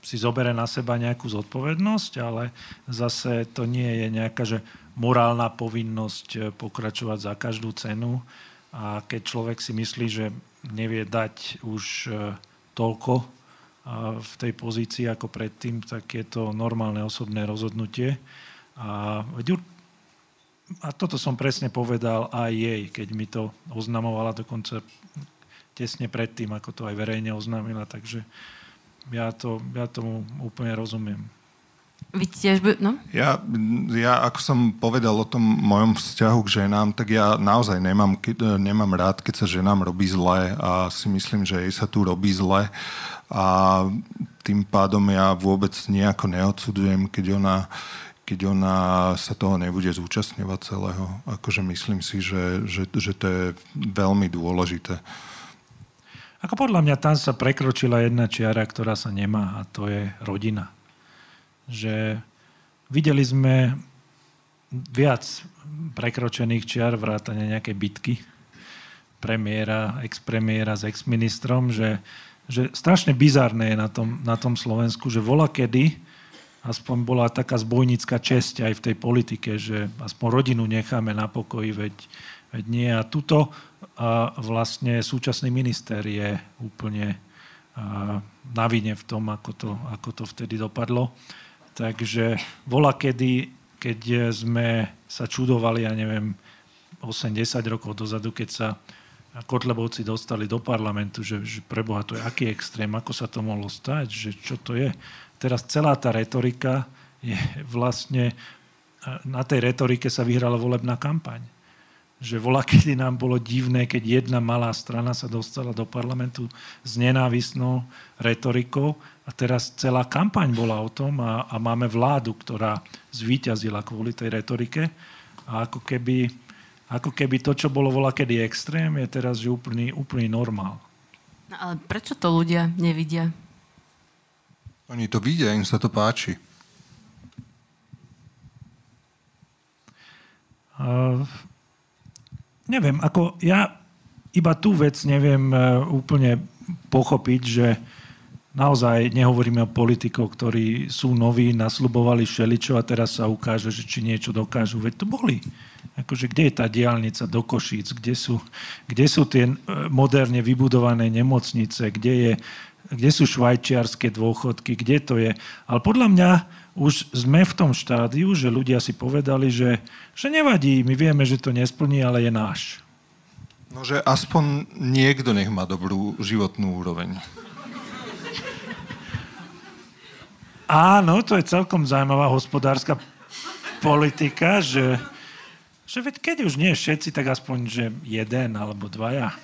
si zobere na seba nejakú zodpovednosť, ale zase to nie je nejaká že morálna povinnosť e, pokračovať za každú cenu. A keď človek si myslí, že nevie dať už toľko v tej pozícii ako predtým, tak je to normálne osobné rozhodnutie. A a toto som presne povedal aj jej, keď mi to oznamovala dokonca tesne predtým, ako to aj verejne oznámila, takže ja, to, ja tomu úplne rozumiem. Vy tiež by... No? Ja, ja, ako som povedal o tom mojom vzťahu k ženám, tak ja naozaj nemám, nemám rád, keď sa ženám robí zle a si myslím, že jej sa tu robí zle a tým pádom ja vôbec nejako neodsudzujem, keď ona keď ona sa toho nebude zúčastňovať celého. Akože myslím si, že, že, že to je veľmi dôležité. Ako podľa mňa tam sa prekročila jedna čiara, ktorá sa nemá a to je rodina. Že videli sme viac prekročených čiar, vrátane nejakej bitky premiéra, ex-premiéra s ex-ministrom, že, že strašne bizarné je na tom, na tom Slovensku, že vola kedy aspoň bola taká zbojnícka česť aj v tej politike, že aspoň rodinu necháme na pokoji, veď, veď nie. A tuto a vlastne súčasný minister je úplne a, na vine v tom, ako to, ako to vtedy dopadlo. Takže vola kedy, keď sme sa čudovali, ja neviem, 8-10 rokov dozadu, keď sa Kotlebovci dostali do parlamentu, že, že preboha, to je aký extrém, ako sa to mohlo stať, že čo to je teraz celá tá retorika je vlastne, na tej retorike sa vyhrala volebná kampaň. Že vola, kedy nám bolo divné, keď jedna malá strana sa dostala do parlamentu s nenávisnou retorikou a teraz celá kampaň bola o tom a, a máme vládu, ktorá zvíťazila kvôli tej retorike a ako keby, ako keby to, čo bolo vola kedy extrém, je teraz že úplný, úplný normál. No ale prečo to ľudia nevidia? Oni to vidia, im sa to páči. Uh, neviem, ako ja iba tú vec neviem úplne pochopiť, že naozaj nehovoríme o politikov, ktorí sú noví, nasľubovali všeličo a teraz sa ukáže, že či niečo dokážu. Veď to boli. Akože kde je tá diálnica do Košíc? Kde sú, kde sú tie e, moderne vybudované nemocnice? Kde, je, kde sú švajčiarske dôchodky? Kde to je? Ale podľa mňa už sme v tom štádiu, že ľudia si povedali, že, že nevadí, my vieme, že to nesplní, ale je náš. No, že aspoň niekto nech má dobrú životnú úroveň. Áno, to je celkom zaujímavá hospodárska politika, že, že veď keď už nie všetci, tak aspoň, že jeden alebo dvaja.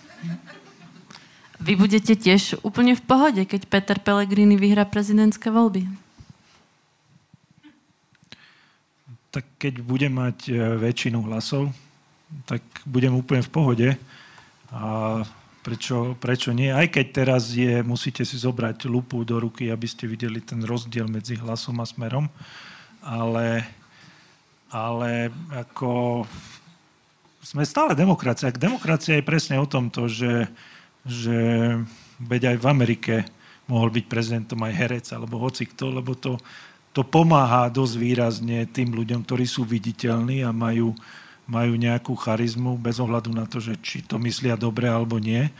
Vy budete tiež úplne v pohode, keď Peter Pellegrini vyhrá prezidentské voľby? Tak keď budem mať e, väčšinu hlasov, tak budem úplne v pohode. A Prečo, prečo nie? Aj keď teraz je, musíte si zobrať lupu do ruky, aby ste videli ten rozdiel medzi hlasom a smerom. Ale, ale ako sme stále demokracia. Demokracia je presne o tomto, že, že veď aj v Amerike mohol byť prezidentom aj herec alebo hoci kto, lebo to, to pomáha dosť výrazne tým ľuďom, ktorí sú viditeľní a majú, majú nejakú charizmu bez ohľadu na to, že či to myslia dobre alebo nie.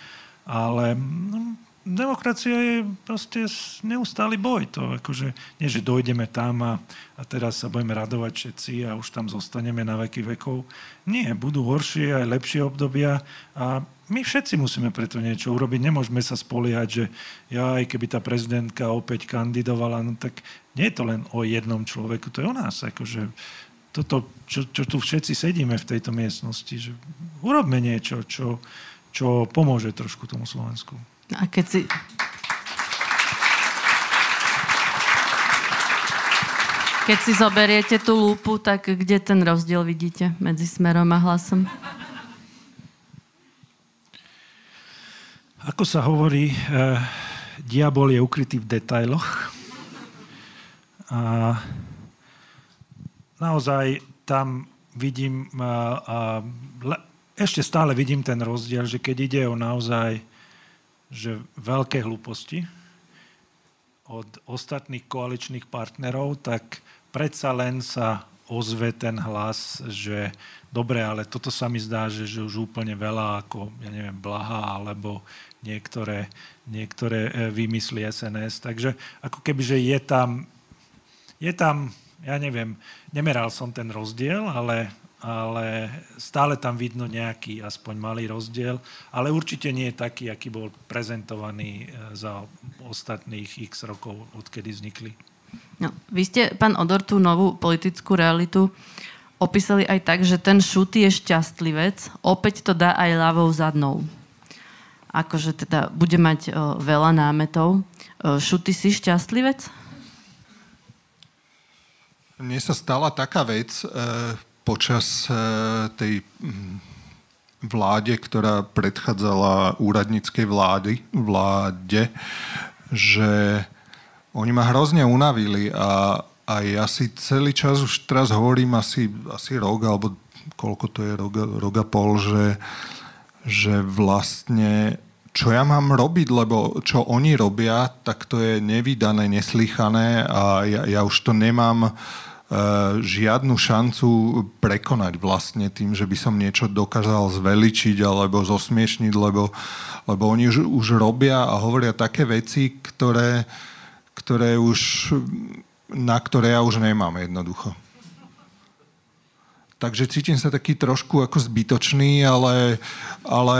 Ale no, demokracia je proste neustály boj. To akože, nie, že dojdeme tam a, a teraz sa budeme radovať všetci a už tam zostaneme na veky vekov. Nie, budú horšie aj lepšie obdobia a my všetci musíme preto niečo urobiť. Nemôžeme sa spoliehať, že ja, aj keby tá prezidentka opäť kandidovala, no tak nie je to len o jednom človeku, to je o nás. Akože toto, čo, čo tu všetci sedíme v tejto miestnosti, že urobme niečo, čo, čo pomôže trošku tomu Slovensku. A keď si... Keď si zoberiete tú lúpu, tak kde ten rozdiel vidíte medzi smerom a hlasom? Ako sa hovorí, eh, diabol je ukrytý v detailoch. A naozaj tam vidím, a, a, le, ešte stále vidím ten rozdiel, že keď ide o naozaj že veľké hlúposti od ostatných koaličných partnerov, tak predsa len sa ozve ten hlas, že dobre, ale toto sa mi zdá, že, že už úplne veľa ako, ja neviem, Blaha alebo niektoré, niektoré e, vymysly SNS. Takže ako keby, že je tam, je tam ja neviem, nemeral som ten rozdiel, ale, ale stále tam vidno nejaký aspoň malý rozdiel, ale určite nie je taký, aký bol prezentovaný e, za ostatných x rokov, odkedy vznikli. No, vy ste, pán Odor, tú novú politickú realitu opísali aj tak, že ten šut je šťastlivec, opäť to dá aj ľavou zadnou. Akože teda bude mať o, e, veľa námetov. O, e, šuty si šťastlivec? Mne sa stala taká vec e, počas e, tej m, vláde, ktorá predchádzala úradníckej vlády, vláde, že oni ma hrozne unavili a, a ja si celý čas už teraz hovorím asi, asi rok, alebo koľko to je, rok, rok a pol, že, že vlastne čo ja mám robiť, lebo čo oni robia, tak to je nevydané, neslychané a ja, ja už to nemám uh, Eh, žiadnu šancu prekonať vlastne tým, že by som niečo dokázal zveličiť alebo zosmiešniť, lebo, lebo oni už, už robia a hovoria také veci, ktoré, ktoré už, na ktoré ja už nemám jednoducho. Takže cítim sa taký trošku ako zbytočný, ale, ale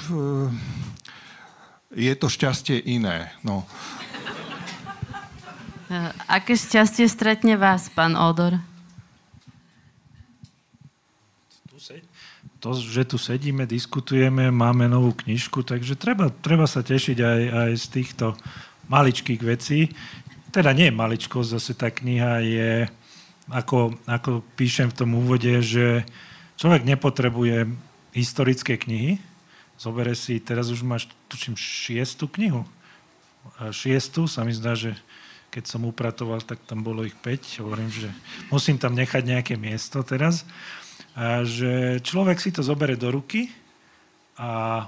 eh, je to šťastie iné. No. Aké šťastie stretne vás, pán Odor? To, že tu sedíme, diskutujeme, máme novú knižku, takže treba, treba sa tešiť aj, aj z týchto maličkých vecí. Teda nie je maličko, zase tá kniha je, ako, ako píšem v tom úvode, že človek nepotrebuje historické knihy. Zobere si, teraz už máš, tučím, šiestu knihu. Šiestu, sa mi zdá, že keď som upratoval, tak tam bolo ich 5. Hovorím, že musím tam nechať nejaké miesto teraz. Že človek si to zobere do ruky a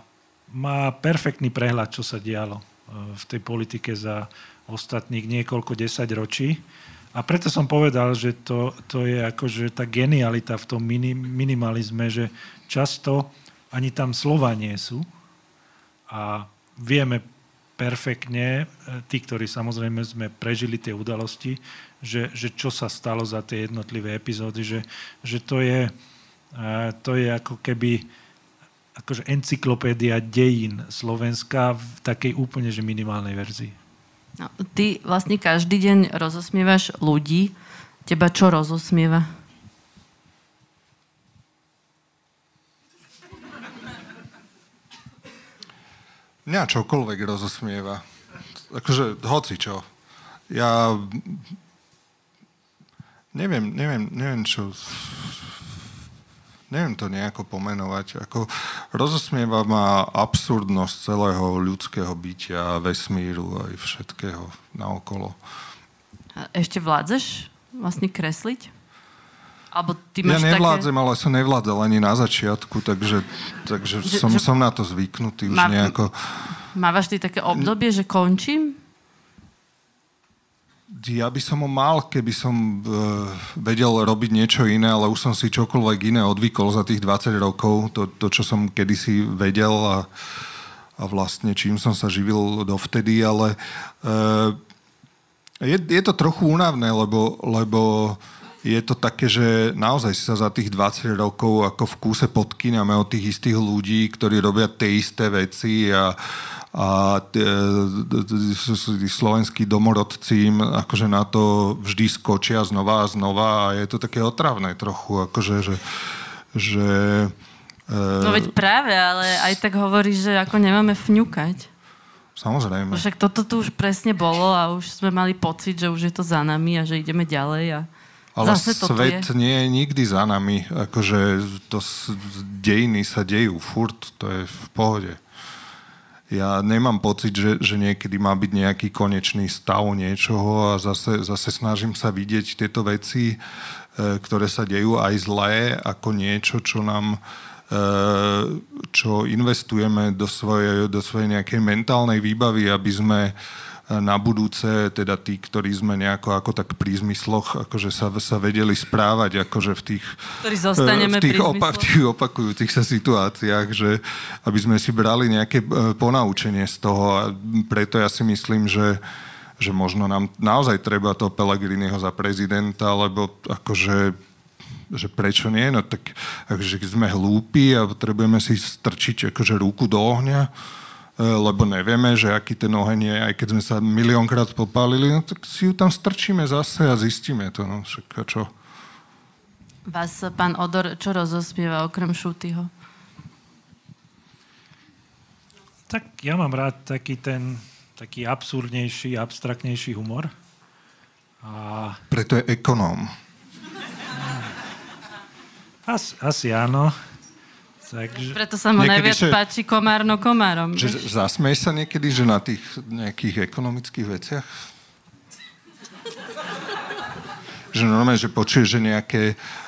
má perfektný prehľad, čo sa dialo v tej politike za ostatných niekoľko desať ročí. A preto som povedal, že to, to je akože tá genialita v tom minim, minimalizme, že často ani tam slova nie sú a vieme perfektne, e, tí, ktorí samozrejme sme prežili tie udalosti, že, že čo sa stalo za tie jednotlivé epizódy, že, že to, je, e, to je ako keby akože encyklopédia dejín Slovenska v takej úplne že minimálnej verzii. No, ty vlastne každý deň rozosmievaš ľudí. Teba čo rozosmieva? Mňa čokoľvek rozosmieva. Akože hoci čo. Ja neviem, neviem, neviem čo neviem to nejako pomenovať. Ako rozosmieva ma absurdnosť celého ľudského bytia, vesmíru aj všetkého naokolo. A ešte vládzeš vlastne kresliť? Alebo ty máš ja nevládzem, také... ale som nevládzal ani na začiatku, takže, takže že, som, že... som na to zvyknutý už Má... nejako. Mávaš ty také obdobie, že končím? Ja by som ho mal, keby som uh, vedel robiť niečo iné, ale už som si čokoľvek iné odvykol za tých 20 rokov, to, to čo som kedysi vedel a, a vlastne čím som sa živil dovtedy, ale uh, je, je to trochu únavné, lebo, lebo je to také, že naozaj sa za tých 20 rokov ako v kúse podkýňame od tých istých ľudí, ktorí robia tie isté veci a, a slovenskí domorodci im akože na to vždy skočia znova a znova a je to také otravné trochu, akože, že, že No veď práve, ale aj tak hovorí, že ako nemáme fňukať. Samozrejme. Však toto tu už presne bolo a už sme mali pocit, že už je to za nami a že ideme ďalej a ale Zase svet je. nie je nikdy za nami. Akože to dejiny sa dejú furt, to je v pohode. Ja nemám pocit, že, že niekedy má byť nejaký konečný stav niečoho a zase, zase snažím sa vidieť tieto veci, e, ktoré sa dejú aj zlé, ako niečo, čo nám e, čo investujeme do svojej, do svojej nejakej mentálnej výbavy, aby sme na budúce, teda tí, ktorí sme nejako ako tak pri zmysloch, akože sa, sa vedeli správať, akože v tých, v tých, opa- v tých opakujúcich sa situáciách, že aby sme si brali nejaké e, ponaučenie z toho. A preto ja si myslím, že že možno nám naozaj treba to Pelegriniho za prezidenta, lebo akože že prečo nie, no tak akože sme hlúpi a potrebujeme si strčiť akože ruku do ohňa, lebo nevieme, že aký ten oheň je, aj keď sme sa miliónkrát popálili, no tak si ju tam strčíme zase a zistíme to. No, však a čo? Vás, pán Odor, čo rozospieva okrem Šutyho? Tak ja mám rád taký ten taký absurdnejší, abstraktnejší humor. A... Preto je ekonóm. Asi, asi áno. Takže... Preto sa mu najviac že, páči komárno komárom. Že, zasmej sa niekedy, že na tých nejakých ekonomických veciach? že normálne, že počuješ, že nejaké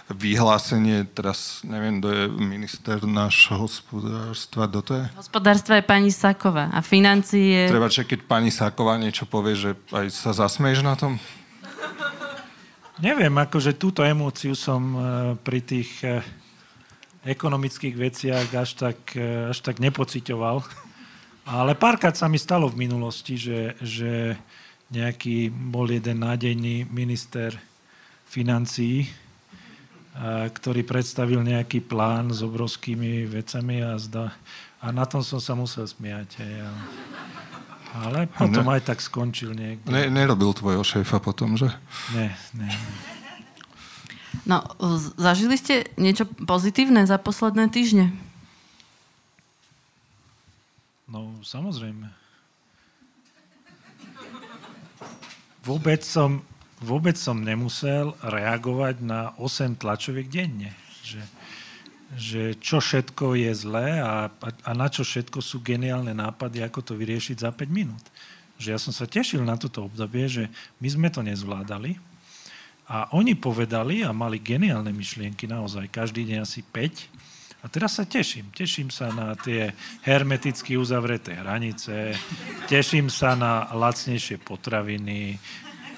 vyhlásenie, teraz neviem, kto je minister nášho hospodárstva, kto to je? Hospodárstva je pani Saková a financie je... Treba, že keď pani Saková niečo povie, že aj sa zasmeješ na tom? Neviem, akože túto emóciu som uh, pri tých uh, ekonomických veciach až tak, e, až tak nepocitoval. Ale párkrát sa mi stalo v minulosti, že, že nejaký bol jeden nádejný minister financií, ktorý predstavil nejaký plán s obrovskými vecami a, zda, a na tom som sa musel smiať. Hej, ale, ale potom ne, aj tak skončil niekde. Ne, nerobil tvojho šéfa potom, že? Ne, ne. ne. No, zažili ste niečo pozitívne za posledné týždne? No, samozrejme. Vôbec som, vôbec som nemusel reagovať na 8 tlačoviek denne. Že, že čo všetko je zlé a, a na čo všetko sú geniálne nápady, ako to vyriešiť za 5 minút. Že ja som sa tešil na toto obdobie, že my sme to nezvládali, A oni povedali a mali geniálne myšlienky, naozaj, každý deň asi 5. A teraz sa teším. Teším sa na tie hermeticky uzavreté hranice, teším sa na lacnejšie potraviny,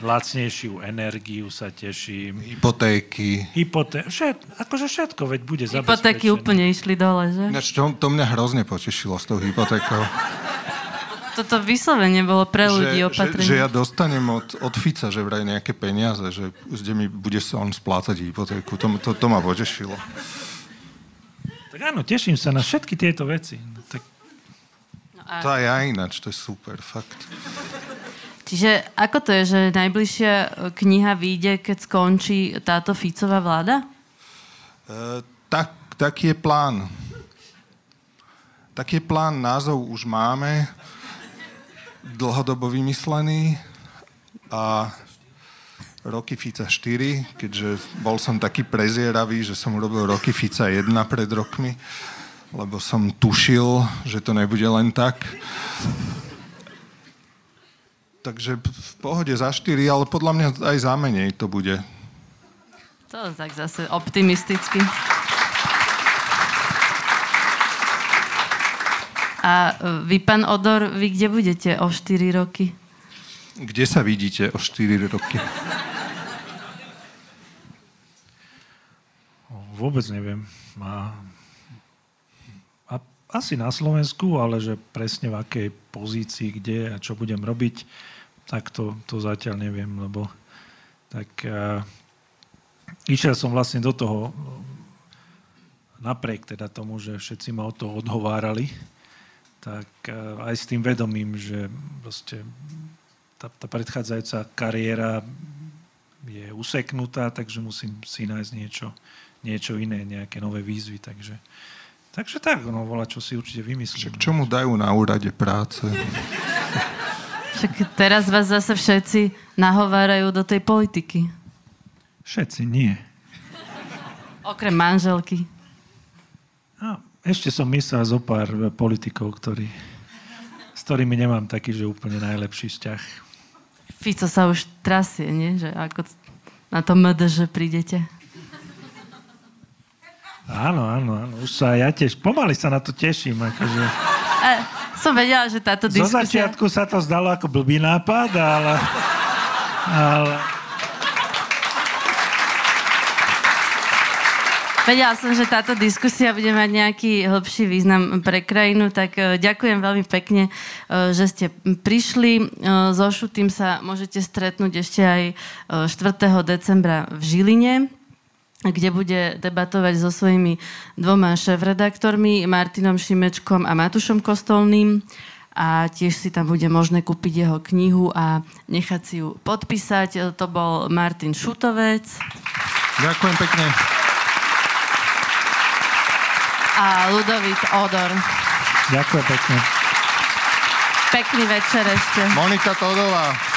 lacnejšiu energiu sa teším. Hypotéky. Hypoté- všet, akože všetko, veď bude Hypotéky úplne išli dole, že? Ináč to, to mňa hrozne potešilo s tou hypotékou. Toto vyslovene bolo pre ľudí že, že, opatrenie. že ja dostanem od, od Fica, že vraj nejaké peniaze, že kde mi bude sa on splácať hypotéku. To, to, to ma potešilo. Tak áno, teším sa na všetky tieto veci. No, tak No a- To aj ja ináč, to je super, fakt. Čiže ako to je, že najbližšia e, kniha vyjde, keď skončí táto Ficová vláda? E, tak, taký je plán. Taký je plán, názov už máme, dlhodobo vymyslený a roky Fica 4, keďže bol som taký prezieravý, že som urobil roky Fica 1 pred rokmi, lebo som tušil, že to nebude len tak. Takže v pohode za 4, ale podľa mňa aj za menej to bude. To tak zase optimisticky. A e, vy, pán Odor, vy kde budete o 4 roky? Kde sa vidíte o 4 roky? vôbec neviem. A, a asi na Slovensku, ale že presne v akej pozícii, kde a čo budem robiť, tak to, to zatiaľ neviem, lebo tak uh, išiel som vlastne do toho napriek teda tomu, že všetci ma o to odhovárali, tak uh, aj s tým vedomím, že proste tá, tá predchádzajúca kariéra je useknutá, takže musím si nájsť niečo, niečo iné, nejaké nové výzvy, takže, takže tak, no volá, čo si určite vymyslím. Však čo mu dajú na úrade práce? Však teraz vás zase všetci nahovárajú do tej politiky. Všetci nie. Okrem manželky. Ešte som myslel zo pár politikov, ktorí, s ktorými nemám taký, že úplne najlepší vzťah. Fico sa už trasie, nie? Že ako na to MD, že prídete. Áno, áno, áno. Už sa ja tiež, pomaly sa na to teším. Akože. A som vedela, že táto Zo diskusia... začiatku sa to zdalo ako blbý nápad, ale... ale Vedela som, že táto diskusia bude mať nejaký hĺbší význam pre krajinu, tak e, ďakujem veľmi pekne, e, že ste prišli. E, So Šutým sa môžete stretnúť ešte aj e, 4. decembra v Žiline kde bude debatovať so svojimi dvoma šéf-redaktormi, Martinom Šimečkom a Matušom Kostolným. A tiež si tam bude možné kúpiť jeho knihu a nechať si ju podpísať. To bol Martin Šutovec. Ďakujem pekne. A Ludovít Odor. ďakujem pekne. Pekný večer ešte. Monika Todová.